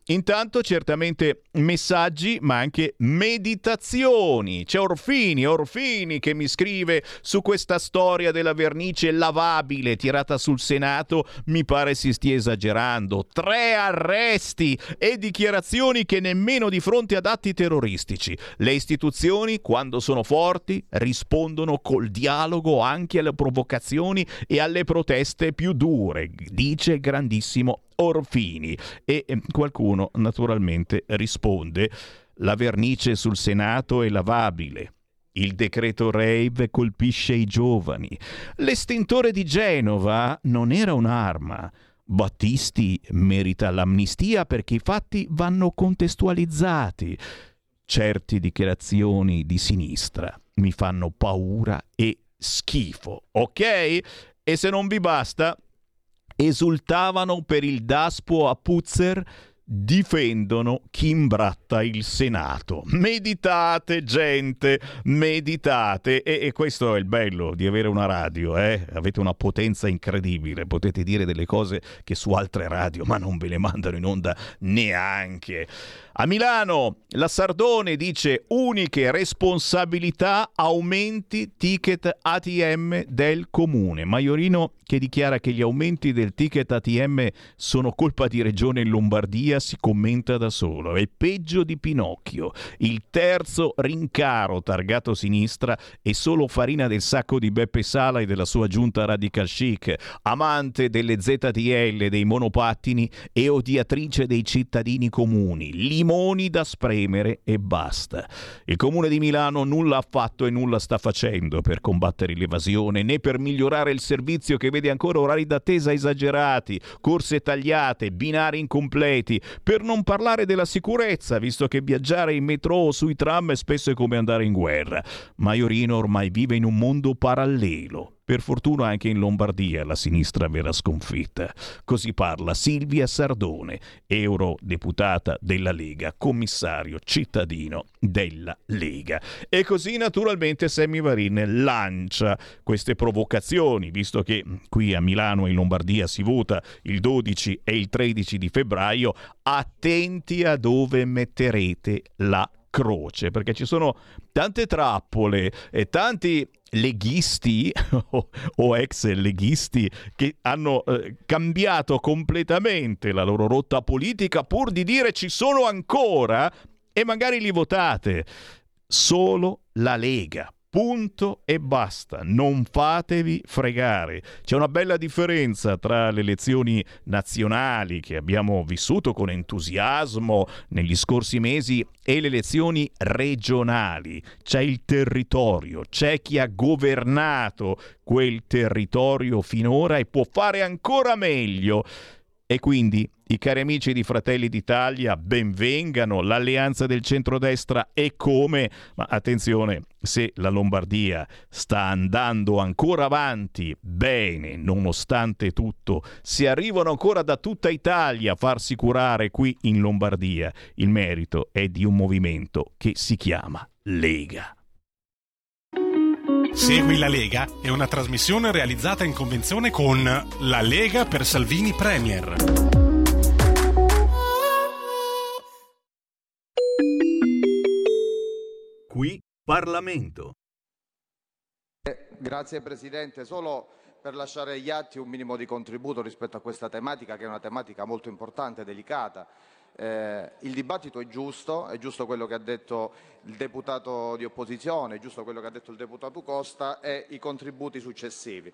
Intanto certamente messaggi, ma anche meditazioni. C'è Orfini, Orfini che mi scrive su questa storia della vernice lavabile tirata sul Senato. Mi pare si stia esagerando. Tre arresti e dichiarazioni che nemmeno di fronte ad atti terroristici. Le istituzioni, quando sono forti, rispondono col dialogo anche alle provocazioni e alle proteste più dure, dice il grandissimo Orfini. E ehm, qualcuno naturalmente risponde la vernice sul Senato è lavabile. Il decreto rave colpisce i giovani. L'estintore di Genova non era un'arma. Battisti merita l'amnistia perché i fatti vanno contestualizzati. Certe dichiarazioni di sinistra mi fanno paura e schifo, ok? E se non vi basta, esultavano per il daspo a Puzzer difendono chi imbratta il Senato. Meditate, gente, meditate. E, e, questo è il bello di avere una radio, eh? Avete una potenza incredibile, potete dire delle cose che su altre radio, ma non ve le mandano in onda neanche. A Milano la Sardone dice uniche responsabilità, aumenti ticket ATM del comune. Maiorino che dichiara che gli aumenti del ticket ATM sono colpa di Regione in Lombardia si commenta da solo. È peggio di Pinocchio. Il terzo rincaro targato sinistra è solo farina del sacco di Beppe Sala e della sua giunta radical chic, amante delle ZTL, dei monopattini e odiatrice dei cittadini comuni limoni da spremere e basta. Il comune di Milano nulla ha fatto e nulla sta facendo per combattere l'evasione né per migliorare il servizio che vede ancora orari d'attesa esagerati, corse tagliate, binari incompleti, per non parlare della sicurezza, visto che viaggiare in metro o sui tram spesso è come andare in guerra. Maiorino ormai vive in un mondo parallelo per fortuna anche in Lombardia la sinistra verrà sconfitta. Così parla Silvia Sardone, eurodeputata della Lega, commissario cittadino della Lega. E così naturalmente Sammy Varin lancia queste provocazioni, visto che qui a Milano e in Lombardia si vota il 12 e il 13 di febbraio, attenti a dove metterete la croce, perché ci sono tante trappole e tanti leghisti o, ex leghisti che hanno eh, cambiato completamente la loro rotta politica pur di dire ci sono ancora e magari li votate. Solo la Lega Punto e basta, non fatevi fregare. C'è una bella differenza tra le elezioni nazionali che abbiamo vissuto con entusiasmo negli scorsi mesi e le elezioni regionali. C'è il territorio, c'è chi ha governato quel territorio finora e può fare ancora meglio. E quindi i cari amici di Fratelli d'Italia, benvengano, l'alleanza del centrodestra e come, ma attenzione, se la Lombardia sta andando ancora avanti bene, nonostante tutto, se arrivano ancora da tutta Italia a farsi curare qui in Lombardia, il merito è di un movimento che si chiama Lega. Segui la Lega è una trasmissione realizzata in convenzione con La Lega per Salvini Premier. Qui Parlamento. Eh, grazie Presidente, solo per lasciare agli atti un minimo di contributo rispetto a questa tematica che è una tematica molto importante e delicata. Eh, il dibattito è giusto, è giusto quello che ha detto il deputato di opposizione, è giusto quello che ha detto il deputato Costa e i contributi successivi.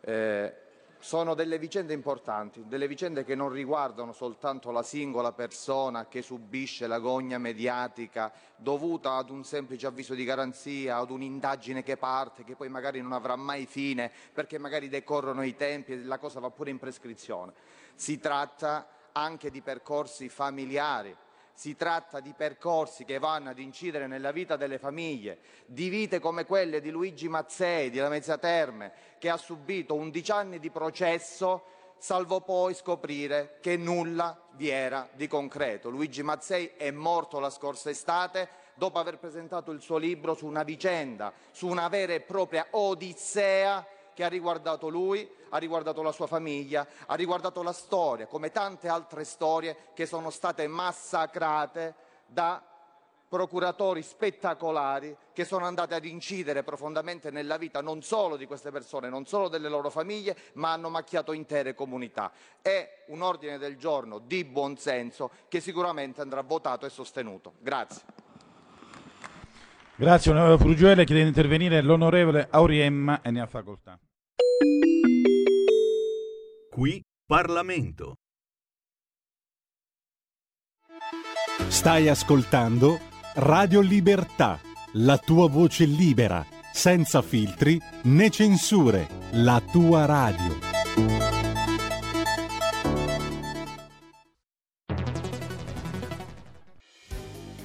Eh, sono delle vicende importanti, delle vicende che non riguardano soltanto la singola persona che subisce l'agonia mediatica dovuta ad un semplice avviso di garanzia, ad un'indagine che parte, che poi magari non avrà mai fine perché magari decorrono i tempi e la cosa va pure in prescrizione. Si tratta anche di percorsi familiari, si tratta di percorsi che vanno ad incidere nella vita delle famiglie, di vite come quelle di Luigi Mazzei, di Lamezia Terme, che ha subito 11 anni di processo salvo poi scoprire che nulla vi era di concreto. Luigi Mazzei è morto la scorsa estate dopo aver presentato il suo libro su una vicenda, su una vera e propria odissea che ha riguardato lui, ha riguardato la sua famiglia, ha riguardato la storia, come tante altre storie che sono state massacrate da procuratori spettacolari che sono andati ad incidere profondamente nella vita non solo di queste persone, non solo delle loro famiglie, ma hanno macchiato intere comunità. È un ordine del giorno di buonsenso che sicuramente andrà votato e sostenuto. Grazie. Grazie onorevole Frugiuele, chiede di intervenire l'onorevole Auriemma e ne ha facoltà. Qui Parlamento. Stai ascoltando Radio Libertà, la tua voce libera, senza filtri né censure, la tua radio.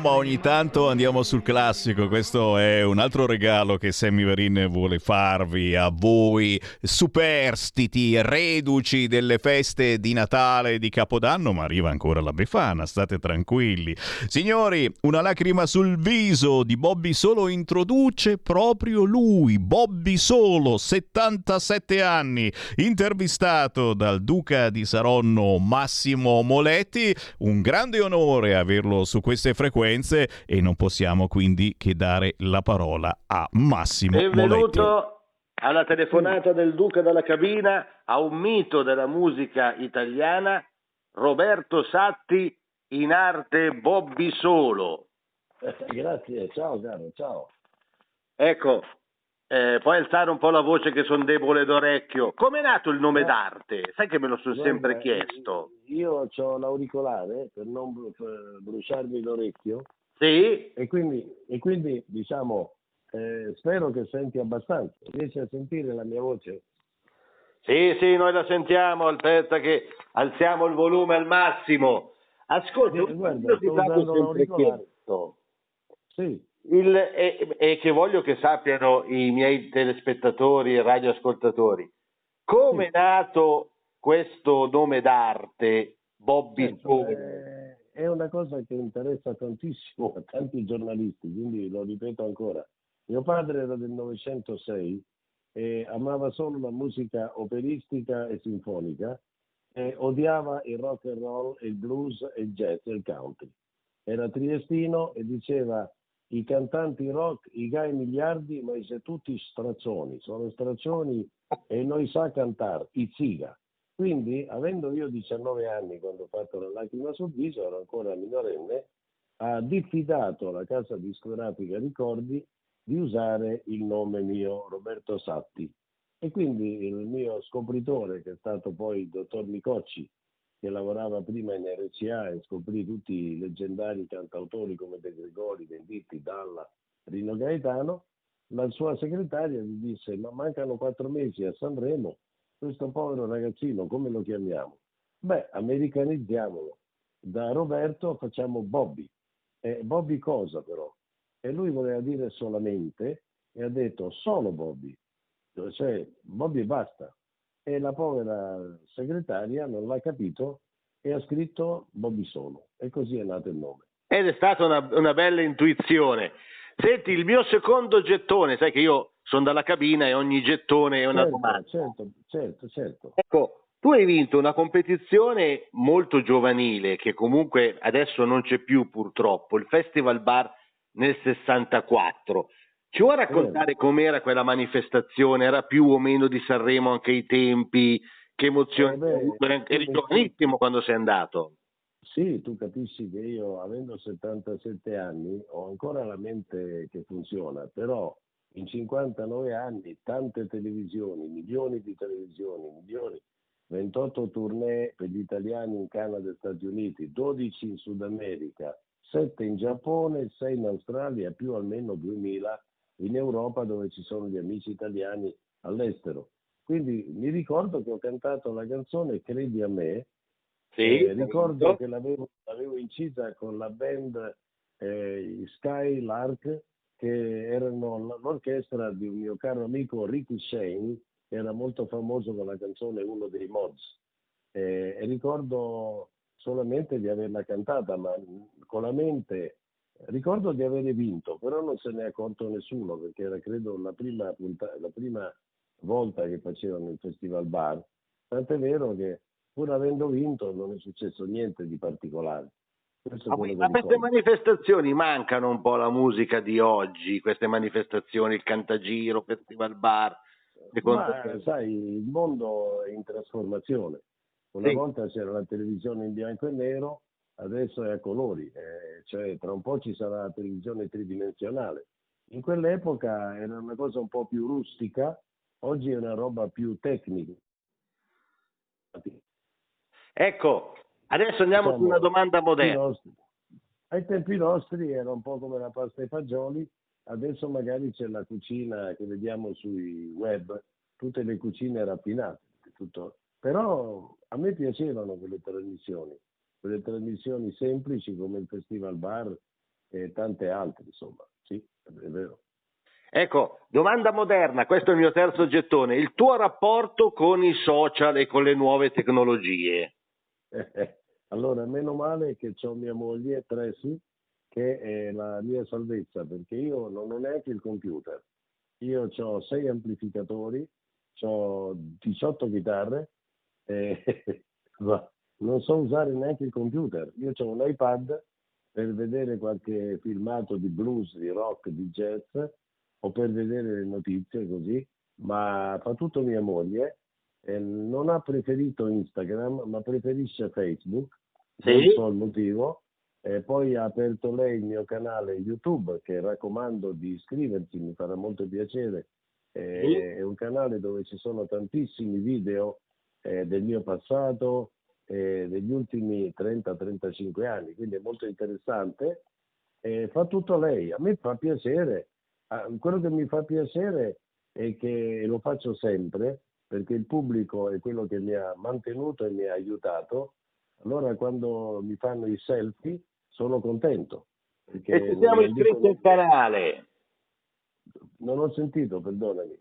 Insomma, ogni tanto andiamo sul classico. Questo è un altro regalo che Sammy Varin vuole farvi a voi, superstiti, reduci delle feste di Natale e di Capodanno, ma arriva ancora la Befana, state tranquilli. Signori, una lacrima sul viso di Bobby Solo introduce proprio lui, Bobby Solo, 77 anni, intervistato dal duca di Saronno Massimo Moletti, un grande onore averlo su queste frequenze e non possiamo quindi che dare la parola a Massimo Benvenuto Moletti. alla telefonata del Duca dalla cabina a un mito della musica italiana, Roberto Satti in arte Bobby Solo. Grazie, ciao caro, ciao. Ecco, eh, puoi alzare un po' la voce che sono debole d'orecchio. Com'è nato il nome d'arte? Sai che me lo sono sempre chiesto. Io ho l'auricolare per non bru- per bruciarmi l'orecchio Sì? e quindi, e quindi diciamo, eh, spero che senti abbastanza. Riesci a sentire la mia voce? Sì, sì, noi la sentiamo, aspetta che alziamo il volume al massimo. Ascolta, Eh, un guarda, sto usando l'auricolare. chiesto. Sì. Il- e, e che voglio che sappiano i miei telespettatori e radioascoltatori. Come è nato questo nome d'arte, Bobby Certo, Solo? eh, è una cosa che interessa tantissimo a tanti giornalisti, quindi lo ripeto ancora. Mio padre era del 906 e amava solo la musica operistica e sinfonica e odiava il rock and roll, il blues, il jazz e il country. Era triestino e diceva i cantanti rock, i gai miliardi, ma siete tutti strazzoni, sono strazzoni e noi sa cantare, i ziga. Quindi, avendo io 19 anni quando ho fatto la lacrima sul viso, ero ancora minorenne, ha diffidato alla casa discografica Ricordi di usare il nome mio, Roberto Satti. E quindi il mio scopritore, che è stato poi il dottor Micocci, che lavorava prima in RCA e scoprì tutti i leggendari cantautori come De Gregori, Venditti, Dalla, Rino Gaetano, la sua segretaria gli disse ma mancano quattro mesi a Sanremo, questo povero ragazzino come lo chiamiamo? Beh, americanizziamolo, da Roberto facciamo Bobby. E Bobby cosa però? E lui voleva dire solamente e ha detto solo Bobby, cioè Bobby basta. E la povera segretaria non l'ha capito e ha scritto Bobby solo. E così è nato il nome. Ed è stata una, una bella intuizione. Senti, il mio secondo gettone, sai che io sono dalla cabina e ogni gettone è una certo, domanda. certo, certo, certo. Ecco, tu hai vinto una competizione molto giovanile che comunque adesso non c'è più purtroppo, il Festival Bar nel 64. Ci vuoi raccontare com'era quella manifestazione? Era più o meno di Sanremo anche ai tempi? Che emozioni? Eh beh, Eri giovanissimo quando sei andato. Sì, tu capisci che io, avendo 77 anni, ho ancora la mente che funziona, però in 59 anni, tante televisioni, milioni di televisioni, milioni, 28 tournée per gli italiani in Canada e Stati Uniti, 12 in Sud America, 7 in Giappone, 6 in Australia, più almeno 2000 in Europa dove ci sono gli amici italiani all'estero. Quindi mi ricordo che ho cantato la canzone Credi a me, Sì, eh, ricordo che l'avevo, l'avevo incisa con la band eh, Sky Lark, che erano l'orchestra di un mio caro amico Ricky Shane, che era molto famoso con la canzone Uno dei Mods. Eh, e ricordo solamente di averla cantata, ma con la mente ricordo di avere vinto, però non se ne è accorto nessuno perché era credo la prima, punta- la prima volta che facevano il Festival Bar. Tant'è vero che pur avendo vinto non è successo niente di particolare. Questo è Ma, queste manifestazioni mancano un po' la musica di oggi, queste manifestazioni, il Cantagiro, Festival Bar. Ma te? sai, il mondo è in trasformazione. Una Sì. volta c'era la televisione in bianco e nero, adesso è a colori, eh, cioè tra un po' ci sarà la televisione tridimensionale. In quell'epoca era una cosa un po' più rustica, oggi è una roba più tecnica. Ecco, adesso andiamo su Diciamo, una domanda ai moderna. nostri- Ai tempi nostri era un po' come la pasta ai fagioli, adesso magari c'è la cucina che vediamo sui web, tutte le cucine raffinate. tutto. Però a me piacevano quelle trasmissioni, quelle trasmissioni semplici come il Festival Bar e tante altre, insomma, sì, è vero. Ecco, domanda moderna, questo è il mio terzo gettone, il tuo rapporto con i social e con le nuove tecnologie. allora, meno male che ho mia moglie, Tracy, che è la mia salvezza, perché io non ho neanche il computer. Io ho sei amplificatori, ho 18 chitarre, e non so usare neanche il computer. Io ho un iPad per vedere qualche filmato di blues, di rock, di jazz o per vedere le notizie così, ma fa tutto mia moglie. E non ha preferito Instagram, ma preferisce Facebook. Sì. Non so il motivo. E poi ha aperto lei il mio canale YouTube, che raccomando di iscriversi, mi farà molto piacere. Sì. È un canale dove ci sono tantissimi video eh, del mio passato, eh, degli ultimi 30-35 anni, quindi è molto interessante. Eh, fa tutto lei, a me fa piacere, ah, quello che mi fa piacere è che lo faccio sempre perché il pubblico è quello che mi ha mantenuto e mi ha aiutato. Allora quando mi fanno i selfie sono contento. E ci siamo iscritti al canale. Non ho sentito, perdonami.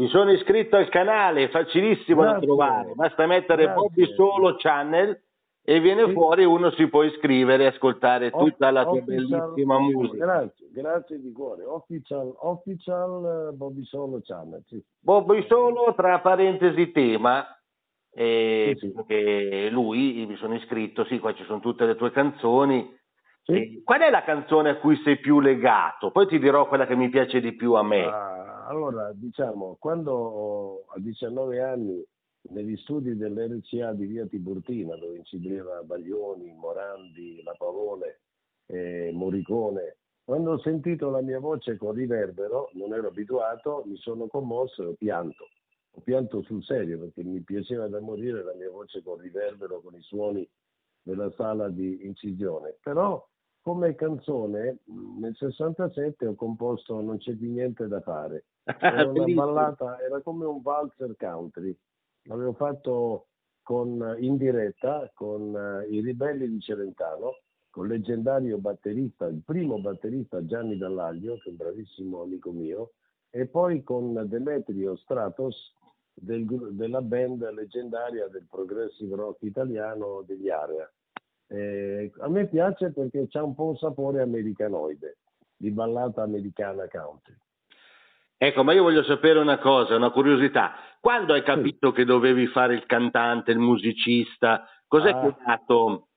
Mi sono iscritto al canale, è facilissimo Grazie. da trovare, basta mettere Grazie. Bobby Solo Channel e viene sì. fuori, uno si può iscrivere e ascoltare tutta la tua bellissima musica. Grazie, grazie di cuore. Official, official Bobby Solo Channel. Sì. Bobby Solo, tra parentesi, tema. E sì, sì. lui mi sono iscritto, sì, qua ci sono tutte le tue canzoni. Qual è la canzone a cui sei più legato? Poi ti dirò quella che mi piace di più a me. Ah allora, diciamo, quando a 19 anni negli studi dell'RCA di via Tiburtina, dove incideva Baglioni, Morandi, La Pavone, eh, Moricone, quando ho sentito la mia voce con riverbero, non ero abituato, mi sono commosso e ho pianto. Ho pianto sul serio perché mi piaceva da morire la mia voce con riverbero, con i suoni della sala di incisione. Però come canzone nel 67 ho composto Non c'è più niente da fare. Era una ballata, era come un valzer country. L'avevo fatto con, in diretta con uh, i ribelli di Celentano, con il leggendario batterista, il primo batterista Gianni Dallaglio, che è un bravissimo amico mio, e poi con Demetrio Stratos del, della band leggendaria del progressive rock italiano degli Area. Eh, a me piace perché c'ha un po' un sapore americanoide, di ballata americana country. Ecco, ma io voglio sapere una cosa, una curiosità. Quando hai capito sì. che dovevi fare il cantante, il musicista? Cos'è ah, che è nato?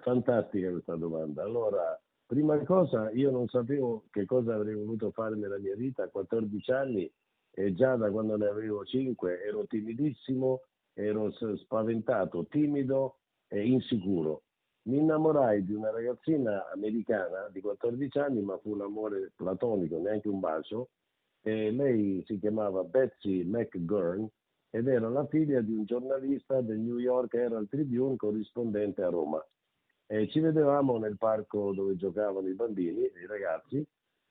Fantastica questa domanda. Allora, prima cosa, io non sapevo che cosa avrei voluto fare nella mia vita a 14 anni e già da quando ne avevo 5 ero timidissimo, ero spaventato, timido e insicuro mi innamorai di una ragazzina americana di 14 anni, ma fu un amore platonico, neanche un bacio. E lei si chiamava Betsy McGurn ed era la figlia di un giornalista del New York Herald Tribune corrispondente a Roma. E ci vedevamo nel parco dove giocavano i bambini, i ragazzi,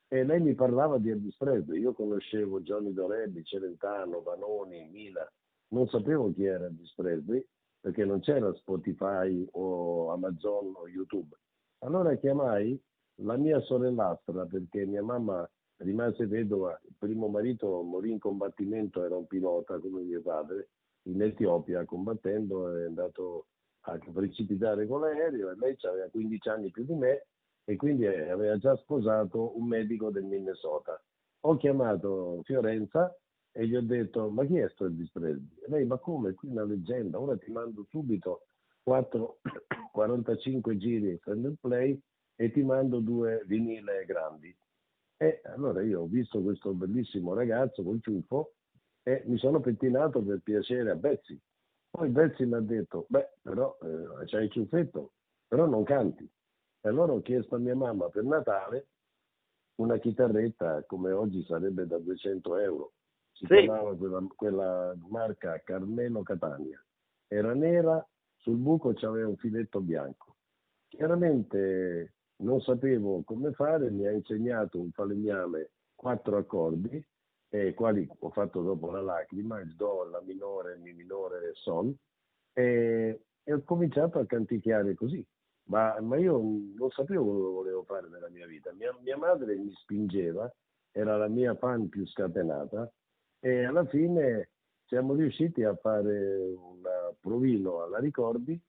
e lei mi parlava di Elvis Presley. Io conoscevo Johnny Dorelli, Celentano, Vanoni, Mila, non sapevo chi era Elvis Presley perché non c'era Spotify o Amazon o YouTube. Allora chiamai la mia sorellastra perché mia mamma rimase vedova, il primo marito morì in combattimento, era un pilota come mio padre, in Etiopia combattendo, è andato a precipitare con l'aereo e lei aveva 15 anni più di me e quindi aveva già sposato un medico del Minnesota. Ho chiamato Fiorenza e gli ho detto ma chi è sto Elvis Presley? E lei ma come? Qui una leggenda, ora ti mando subito 4, 45 giri stand play e ti mando due vinile grandi. E allora io ho visto questo bellissimo ragazzo col ciuffo e mi sono pettinato per piacere a Betsy. Poi Betsy mi ha detto, beh, però eh, c'hai il ciuffetto, però non canti. E allora ho chiesto a mia mamma per Natale una chitarretta come oggi sarebbe da 200 euro si sì. chiamava quella, quella, marca Carmelo Catania. Era nera, sul buco c'aveva un filetto bianco. Chiaramente non sapevo come fare, mi ha insegnato un falegname quattro accordi, eh, quali ho fatto dopo la lacrima, il Do, la minore, Mi minore, il Sol, e, e ho cominciato a canticchiare così. ma, ma io non sapevo cosa volevo fare nella mia vita. Mia, mia madre mi spingeva, era la mia fan più scatenata e alla fine siamo riusciti a fare un provino alla Ricordi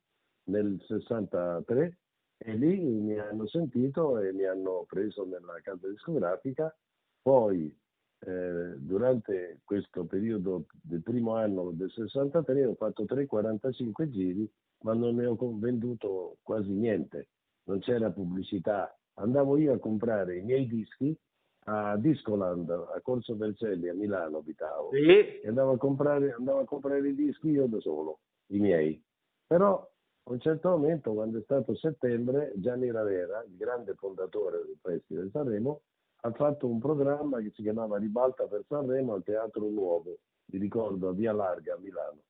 nel 63 e lì mi hanno sentito e mi hanno preso nella casa discografica. Poi eh, durante questo periodo del primo anno del 63 ho fatto 3,45 giri, ma non ne ho venduto quasi niente, non c'era pubblicità. Andavo io a comprare i miei dischi a Discoland, a Corso Vercelli, a Milano abitavo, Sì. e andavo a, comprare, andavo a comprare i dischi io da solo, i miei. Però a un certo momento, quando è stato settembre, Gianni Ravera, il grande fondatore del Festival di Sanremo, ha fatto un programma che si chiamava Ribalta per Sanremo al Teatro Nuovo, vi ricordo, a Via Larga a Milano.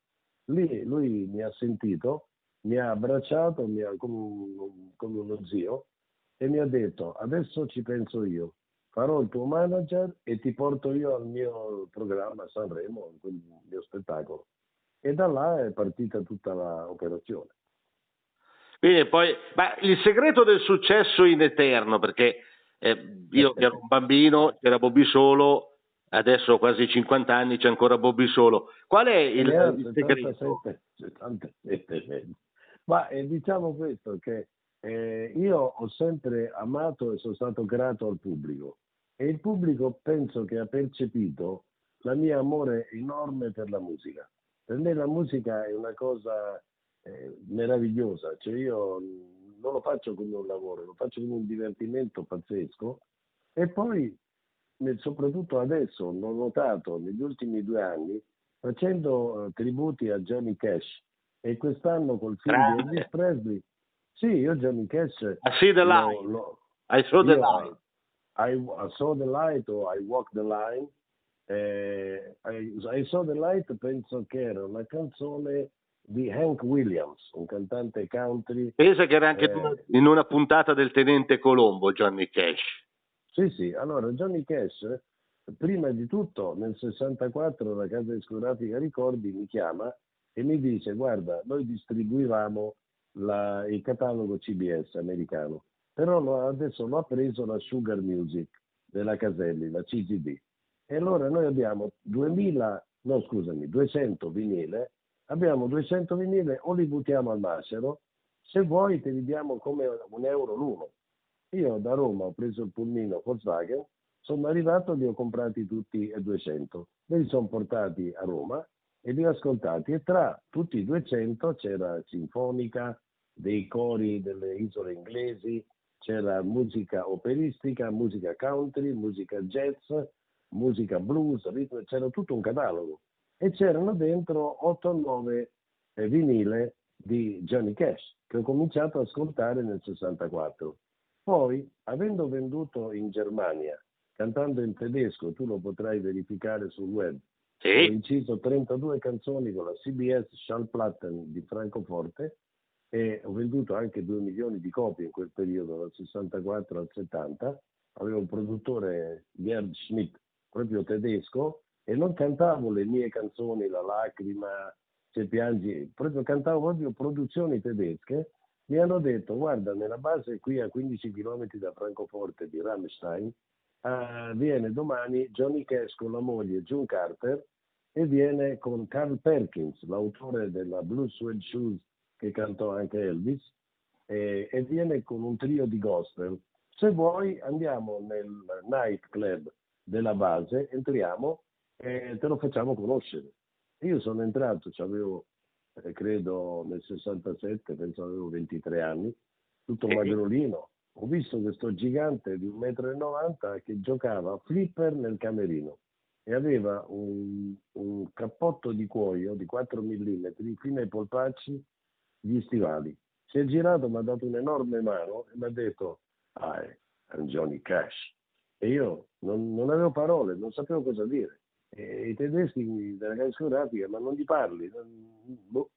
Lì lui mi ha sentito, mi ha abbracciato mi ha, come, un- come uno zio e mi ha detto adesso ci penso io, farò il tuo manager e ti porto io al mio programma a Sanremo, il mio spettacolo. E da là è partita tutta l'operazione. Quindi poi, ma il segreto del successo in eterno, perché eh, io che ero un bambino, c'era Bobby Solo, adesso ho quasi 50 anni, c'è ancora Bobby Solo. Qual è il, Ne ha il segreto? 77, 77. Ma eh, diciamo questo, che eh, io ho sempre amato e sono stato grato al pubblico e il pubblico penso che ha percepito la mia amore enorme per la musica. Per me la musica è una cosa eh, meravigliosa, cioè io non lo faccio come un lavoro, lo faccio come un divertimento pazzesco e poi soprattutto adesso l'ho notato negli ultimi due anni facendo eh, tributi a Johnny Cash e quest'anno col film Grande. di Elvis Presley sì io Johnny Cash I see the lo- light. lo- I saw the light. I, I saw the light o I walk the line eh, I, I saw the light penso che era una canzone di Hank Williams un cantante country Pensa che era anche Eh. tu in una puntata del Tenente Colombo, Johnny Cash. Sì, sì, allora Johnny Cash, prima di tutto nel 64 la casa discografica Ricordi mi chiama e mi dice guarda, noi distribuivamo la- il catalogo CBS americano, però lo- adesso lo ha preso la Sugar Music della Caselli, la CGD. E allora noi abbiamo 2000, no scusami, 200 vinile, abbiamo 200 vinile o li buttiamo al macero, se vuoi te li diamo come un euro l'uno. Io da Roma ho preso il pulmino Volkswagen, sono arrivato e li ho comprati tutti e 200. Me li sono portati a Roma e li ho ascoltati e tra tutti i 200 c'era sinfonica, dei cori delle isole inglesi, c'era musica operistica, musica country, musica jazz, musica blues, ritmo, c'era tutto un catalogo e c'erano dentro 8 o 9 eh, vinile di Johnny Cash che ho cominciato ad ascoltare nel 64. Poi, avendo venduto in Germania, cantando in tedesco, tu lo potrai verificare sul web, ho inciso 32 canzoni con la CBS Schallplatten di Francoforte e ho venduto anche 2 milioni di copie in quel periodo, dal 64 al 70. Avevo un produttore, Gerd Schmidt, proprio tedesco, e non cantavo le mie canzoni, La lacrima, Se piangi, proprio cantavo proprio produzioni tedesche. Mi hanno detto, guarda, nella base qui a 15 km da Francoforte di Rammstein, eh, viene domani Johnny Cash con la moglie June Carter e viene con Carl Perkins, l'autore della Blue Suede Shoes che cantò anche Elvis, e, e viene con un trio di gospel. Se vuoi andiamo nel night club della base, entriamo e te lo facciamo conoscere. Io sono entrato, avevo eh, credo nel 67, penso avevo 23 anni, tutto magrolino. Ho visto questo gigante di 1,90 m che giocava a flipper nel camerino e aveva un, un cappotto di cuoio di 4 mm fino ai polpacci, gli stivali. Si è girato, mi ha dato un'enorme mano e mi ha detto, ah, I'm Johnny Cash. E io non, non avevo parole, non sapevo cosa dire. E I tedeschi della casa discografica, ma non gli parli. non- boh.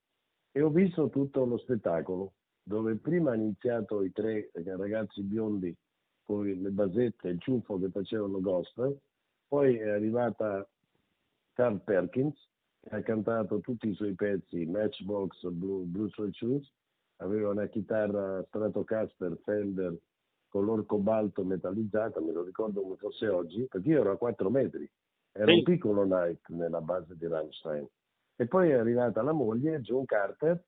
E ho visto tutto lo spettacolo, dove prima hanno iniziato i tre ragazzi biondi con le basette e il ciuffo che facevano gospel, poi è arrivata Carl Perkins, che ha cantato tutti i suoi pezzi, Matchbox, Blue, Blue Suede Shoes, aveva una chitarra Stratocaster Fender color cobalto metallizzata, me lo ricordo come fosse oggi, perché io ero a 4 metri, era Sì. un piccolo Night nella base di Rammstein. E poi è arrivata la moglie, John Carter,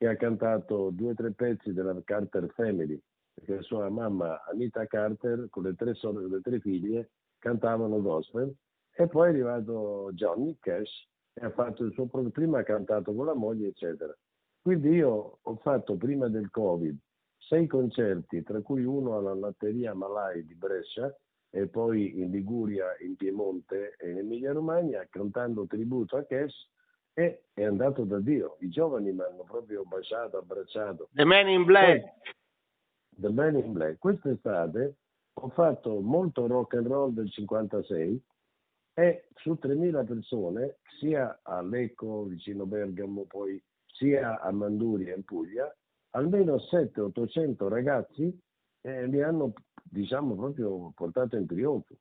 che ha cantato due o tre pezzi della Carter Family, perché sua mamma Anita Carter con le tre, sorelle, le tre figlie cantavano gospel. E poi è arrivato Johnny Cash e ha fatto il suo pro- prima ha cantato con la moglie, eccetera. Quindi io ho fatto prima del Covid sei concerti, tra cui uno alla latteria Malai di Brescia e poi in Liguria, in Piemonte e in Emilia Romagna, cantando tributo a Cash e è andato da Dio. I giovani mi hanno proprio baciato, abbracciato. The Man in Black. The Man in Black. Quest'estate ho fatto molto rock and roll del 56 e su 3.000 persone, sia a Lecco, vicino Bergamo, poi sia a Manduria in Puglia, almeno 700-800 ragazzi eh, li hanno diciamo proprio portato in trionfo.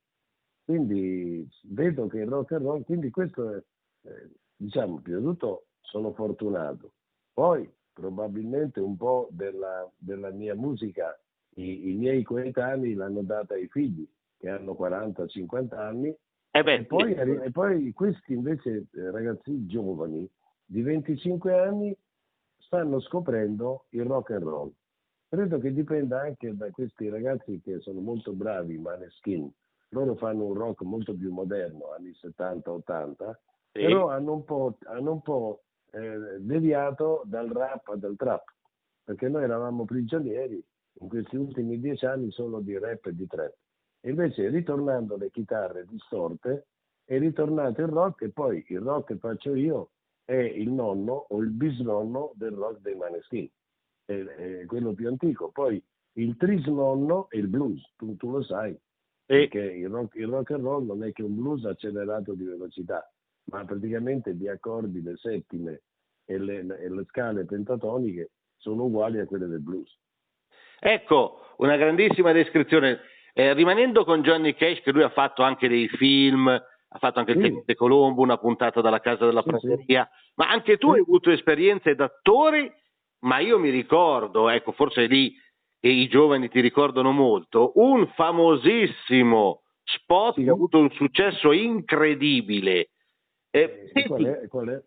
Quindi vedo che il rock and roll, quindi questo è, eh, diciamo, prima di tutto sono fortunato. Poi probabilmente un po' della, della mia musica i, i miei coetanei l'hanno data ai figli che hanno 40-50 anni Eh beh, e, poi, sì. e poi questi invece eh, ragazzi giovani di 25 anni stanno scoprendo il rock and roll. Credo che dipenda anche da questi ragazzi che sono molto bravi, Maneskin. Loro fanno un rock molto più moderno, anni 70-80, Sì. però hanno un po', hanno un po' eh, deviato dal rap dal trap, perché noi eravamo prigionieri in questi ultimi dieci anni solo di rap e di trap. E invece ritornando le chitarre distorte, è ritornato il rock e poi il rock che faccio io è il nonno o il bisnonno del rock dei Maneskin, è, è quello più antico. Poi il trisnonno è il blues, tu, tu lo sai, perché il rock, il rock and roll non è che un blues accelerato di velocità, ma praticamente gli accordi, le settime e le, e le scale pentatoniche sono uguali a quelle del blues. Ecco, una grandissima descrizione. Eh, rimanendo con Johnny Cash, che lui ha fatto anche dei film, ha fatto anche il Sì. Tenente Colombo, una puntata dalla Casa della Sì, Prateria, ma anche tu hai avuto esperienze d'attore, ma io mi ricordo, ecco, forse lì e i giovani ti ricordano molto, un famosissimo spot che ha avuto un successo incredibile. Eh, E qual, è, qual, è?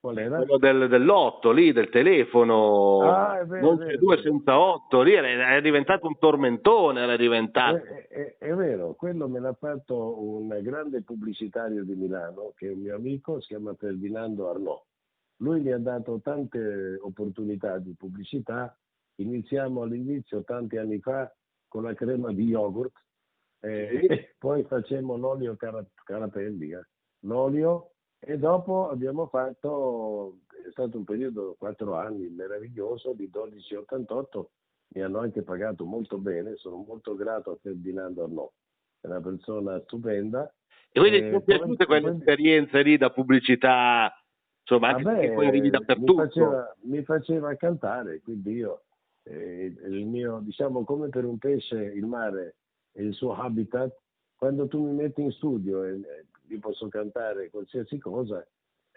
qual era? quello del, dell'otto lì, del telefono, Ah, vero, non è c'è due senza otto, lì era, è diventato un tormentone, era diventato. È, è- è vero, quello me l'ha fatto un grande pubblicitario di Milano, che è un mio amico, si chiama Ferdinando Arnaud. Lui mi ha dato tante opportunità di pubblicità. Iniziamo all'inizio, tanti anni fa, con la crema di yogurt, eh, e poi facemmo l'olio cara- carapelli, eh. L'olio, e dopo abbiamo fatto, è stato un periodo, quattro anni, meraviglioso, di 12,88, mi hanno anche pagato molto bene, sono molto grato a Ferdinando Arnaud, è una persona stupenda. E quindi Eh, ti sono poi- piaciute quelle poi- esperienze lì da pubblicità, insomma, anche Vabbè, perché poi arrivi mi dappertutto. faceva, mi faceva cantare, quindi io, eh, il mio, diciamo, come per un pesce il mare è il suo habitat, quando tu mi metti in studio e, io posso cantare qualsiasi cosa,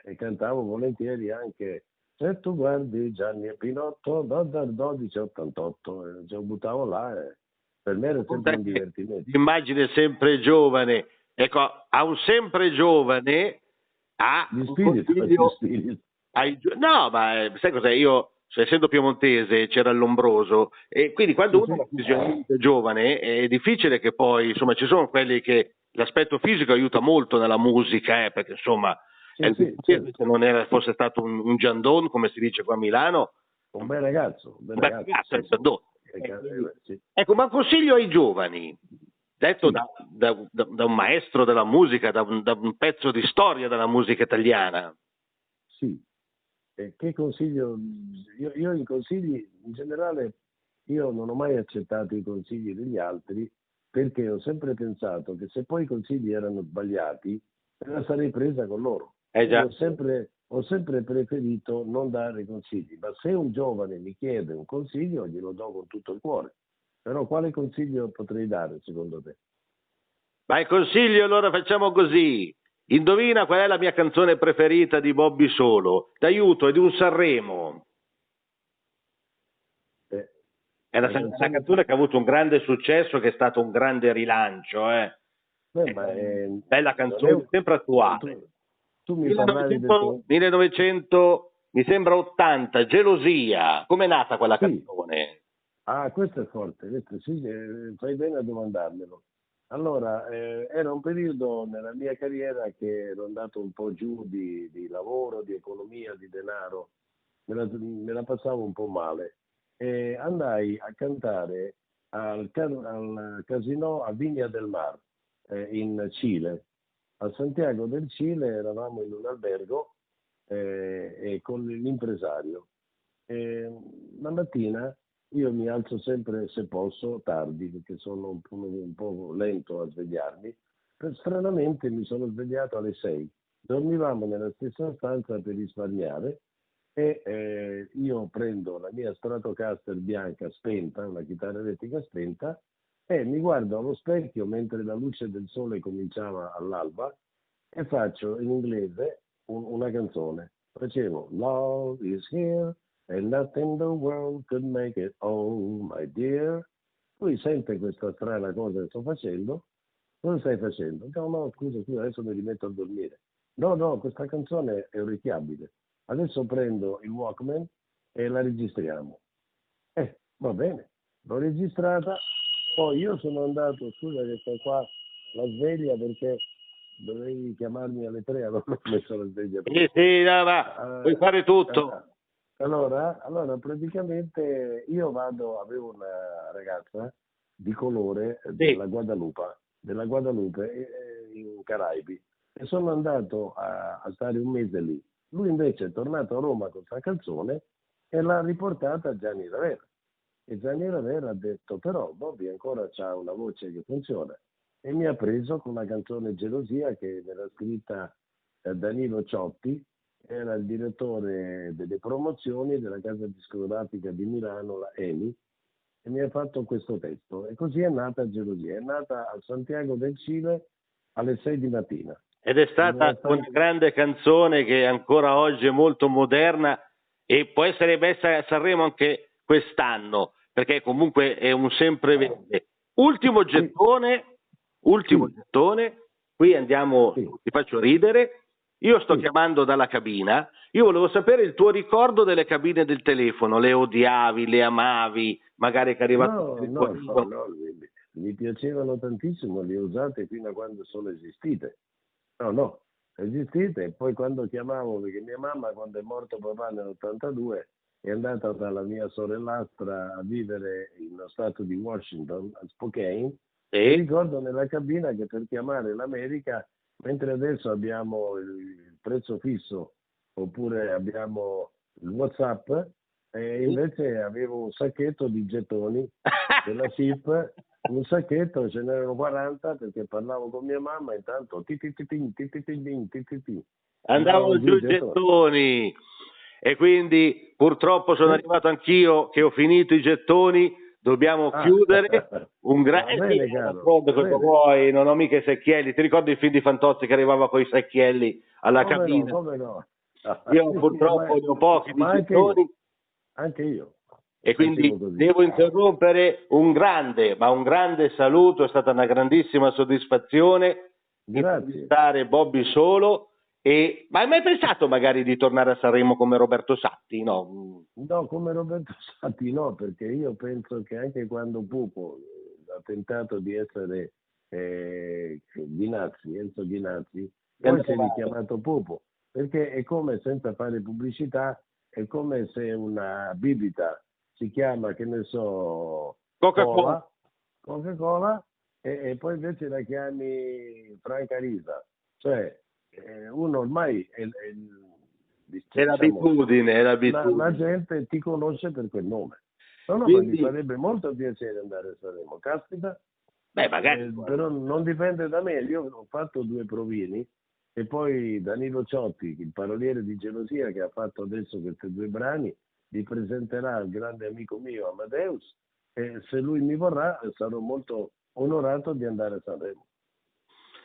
e cantavo volentieri anche se tu guardi Gianni e Pinotto da- dal 12 al 88, e lo buttavo là e per me era sempre un divertimento. Immagine sempre giovane, ecco, a un sempre giovane ha Gli spiriti, consiglio gli ai no, ma eh, sai cos'è? Io cioè, essendo piemontese c'era Lombroso e quindi quando uno è giovane è difficile che poi, insomma, ci sono quelli che l'aspetto fisico aiuta molto nella musica, eh, perché insomma, è il- sì, se non era, fosse stato un, un Giandon, come si dice qua a Milano, Un bel ragazzo, un bel un bel ragazzo. ragazzo, è Giandone. Eh, eh, sì. Ecco, ma consiglio ai giovani, detto da, da- da- un maestro della musica, da un, da un pezzo di storia della musica italiana. Sì. E che consiglio? Io, io i consigli, in generale, io non ho mai accettato i consigli degli altri perché ho sempre pensato che se poi i consigli erano sbagliati, me la sarei presa con loro. Eh. Ho sempre, ho sempre preferito non dare consigli, ma se un giovane mi chiede un consiglio, glielo do con tutto il cuore. Però quale consiglio potrei dare secondo te? Ma il consiglio allora facciamo così. Indovina qual è la mia canzone preferita di Bobby Solo? D'aiuto, è di un Sanremo. È una, La una canzone- che ha avuto un grande successo, che è stato un grande rilancio. Eh. Beh, è- Bella canzone, è- sempre attuale. tu mi parlavi del 1900, tuo... 1900, mi sembra 80, Gelosia. Com'è nata quella canzone? Ah, questo è forte, questo sì, eh, fai bene a domandarmelo. Allora, eh, era un periodo nella mia carriera che ero andato un po' giù di, di lavoro, di economia, di denaro, me la, me la passavo un po' male e andai a cantare al, al casino a Vigna del Mar eh, in Cile. A Santiago del Cile eravamo in un albergo eh, e con l'impresario. E la mattina io mi alzo sempre, se posso, tardi, perché sono un po', un po' lento a svegliarmi. Stranamente mi sono svegliato alle 6. Dormivamo nella stessa stanza per risparmiare e eh, io prendo la mia Stratocaster bianca spenta, una chitarra elettrica spenta, e mi guardo allo specchio mentre la luce del sole cominciava all'alba e faccio in inglese un- una canzone. Facevo Love is here and nothing in the world could make it oh my dear. Lui sente questa strana cosa che sto facendo. Cosa stai facendo? No, no, scusa, scusa, adesso mi rimetto a dormire. No, no, questa canzone è orecchiabile. Adesso prendo il Walkman e la registriamo. Eh, va bene, l'ho registrata. Poi io sono andato, scusa che sto qua la sveglia perché dovevi chiamarmi alle tre, allora ho messo la sveglia. Sì, sì, no, va, puoi fare tutto. Allora, allora, praticamente io vado, avevo una ragazza di colore della Guadalupe, della Guadalupe eh, in Caraibi e sono andato a, a stare un mese lì. Lui invece è tornato a Roma con questa canzone e l'ha riportata a Gianni Ravera. E Gianni Ravera ha detto però Bobby ancora ha una voce che funziona e mi ha preso con la canzone Gelosia che era scritta da Danilo Ciotti era il direttore delle promozioni della casa discografica di Milano, la EMI, e mi ha fatto questo testo. E così è nata Gelosia. È nata a Santiago del Cile alle 6 di mattina. Ed è stata una grande canzone che ancora oggi è molto moderna e può essere messa a Sanremo anche quest'anno, perché comunque è un sempreverde. Ultimo gettone, ultimo gettone, qui andiamo, ti faccio ridere. Io sto chiamando dalla cabina, io volevo sapere il tuo ricordo delle cabine del telefono, le odiavi, le amavi, magari che è arrivato No, no, no, no, mi, mi piacevano tantissimo, le ho usate fino a quando sono esistite. No, no, esistite. E poi quando chiamavo, perché mia mamma quando è morto papà nell'82 è andata dalla mia sorellastra a vivere in lo stato di Washington, a Spokane, e ricordo nella cabina che per chiamare l'America, mentre adesso abbiamo il prezzo fisso oppure abbiamo il WhatsApp, e invece avevo un sacchetto di gettoni della SIP, un sacchetto, ce n'erano 40 perché parlavo con mia mamma e intanto andavo giù i gettoni e quindi purtroppo sono arrivato anch'io che ho finito i gettoni dobbiamo chiudere un grande non ho mica i secchielli ti ricordi il film di Fantozzi che arrivava con i secchielli alla come cabina io purtroppo ne ho pochi di gettoni anche io e quindi devo interrompere un grande, ma un grande saluto, è stata una grandissima soddisfazione intervistare Bobby Solo. E, ma hai mai pensato magari di tornare a Sanremo come Roberto Satti? No. No, come Roberto Satti no, perché io penso che anche quando Pupo eh, ha tentato di essere eh, Ghinazzi, Enzo Ghinazzi, poi si è richiamato Pupo, perché è come, senza fare pubblicità, è come se una bibita si chiama, che ne so, Coca-Cola. Coca-Cola e, e poi invece la chiami Franca Risa. Cioè, eh, uno ormai è, è- È l'abitudine, è la, l'abitudine. la gente ti conosce per quel nome. No, no, Quindi- mi farebbe molto piacere andare a Sanremo. Caspita. Beh, magari. Eh, però non dipende da me. Io ho fatto due provini e poi Danilo Ciotti, il paroliere di Gelosia, che ha fatto adesso questi due brani, li presenterà al grande amico mio Amadeus e se lui mi vorrà sarò molto onorato di andare a Sanremo.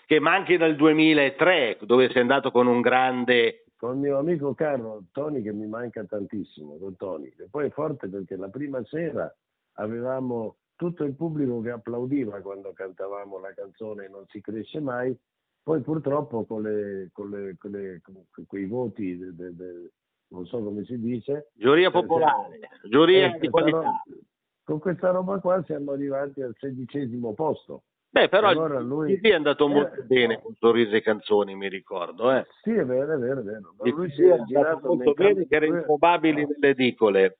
Che manchi dal 2003, dove sei andato con un grande... Con il mio amico caro Tony che mi manca tantissimo, con Tony. E poi è forte perché la prima sera avevamo tutto il pubblico che applaudiva quando cantavamo la canzone Non si cresce mai, poi purtroppo con, le, con, le, con, le, con quei voti, de, de, de, non so come si dice. Giuria popolare, eh, giuria eh, di qualità. Roba, con questa roba qua siamo arrivati al sedicesimo posto. Beh, però allora lui è andato eh, molto bene con Sorrisi e Canzoni, mi ricordo. Eh. Sì, è vero, è vero, è vero. Ma lui si è girato molto bene, che era improbabile nelle edicole.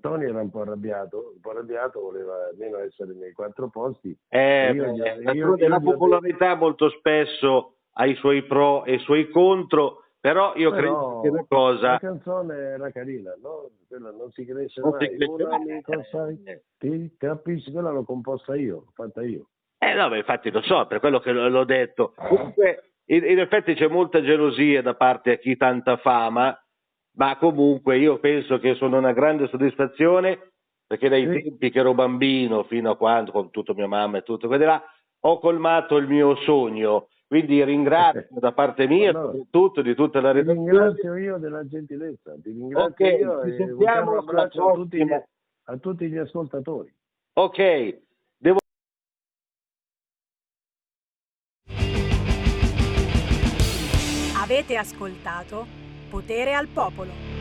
Tony era un po' arrabbiato, un po' arrabbiato, voleva almeno essere nei quattro posti. Eh, io, beh, io, io, la popolarità molto spesso ha i suoi pro e i suoi contro, però io però, credo che una cosa... La canzone era carina, no? Quella non si cresce non mai. Si cresce mai. Amico, sai, ti capisci? Quella l'ho composta io, fatta io. Eh no, beh, infatti lo so, per quello che l'ho detto. Comunque, in, in effetti c'è molta gelosia da parte a chi tanta fama, ma comunque io penso che sono una grande soddisfazione perché dai sì. tempi che ero bambino fino a quando, con tutta mia mamma e tutto quello là, ho colmato il mio sogno. Quindi ringrazio da parte mia, no, soprattutto di tutta la redazione. Ti ringrazio io della gentilezza, ti ringrazio okay, io ci sentiamo un abbraccio a tutti, gli, a tutti gli ascoltatori. Ok, devo Avete ascoltato Potere al Popolo.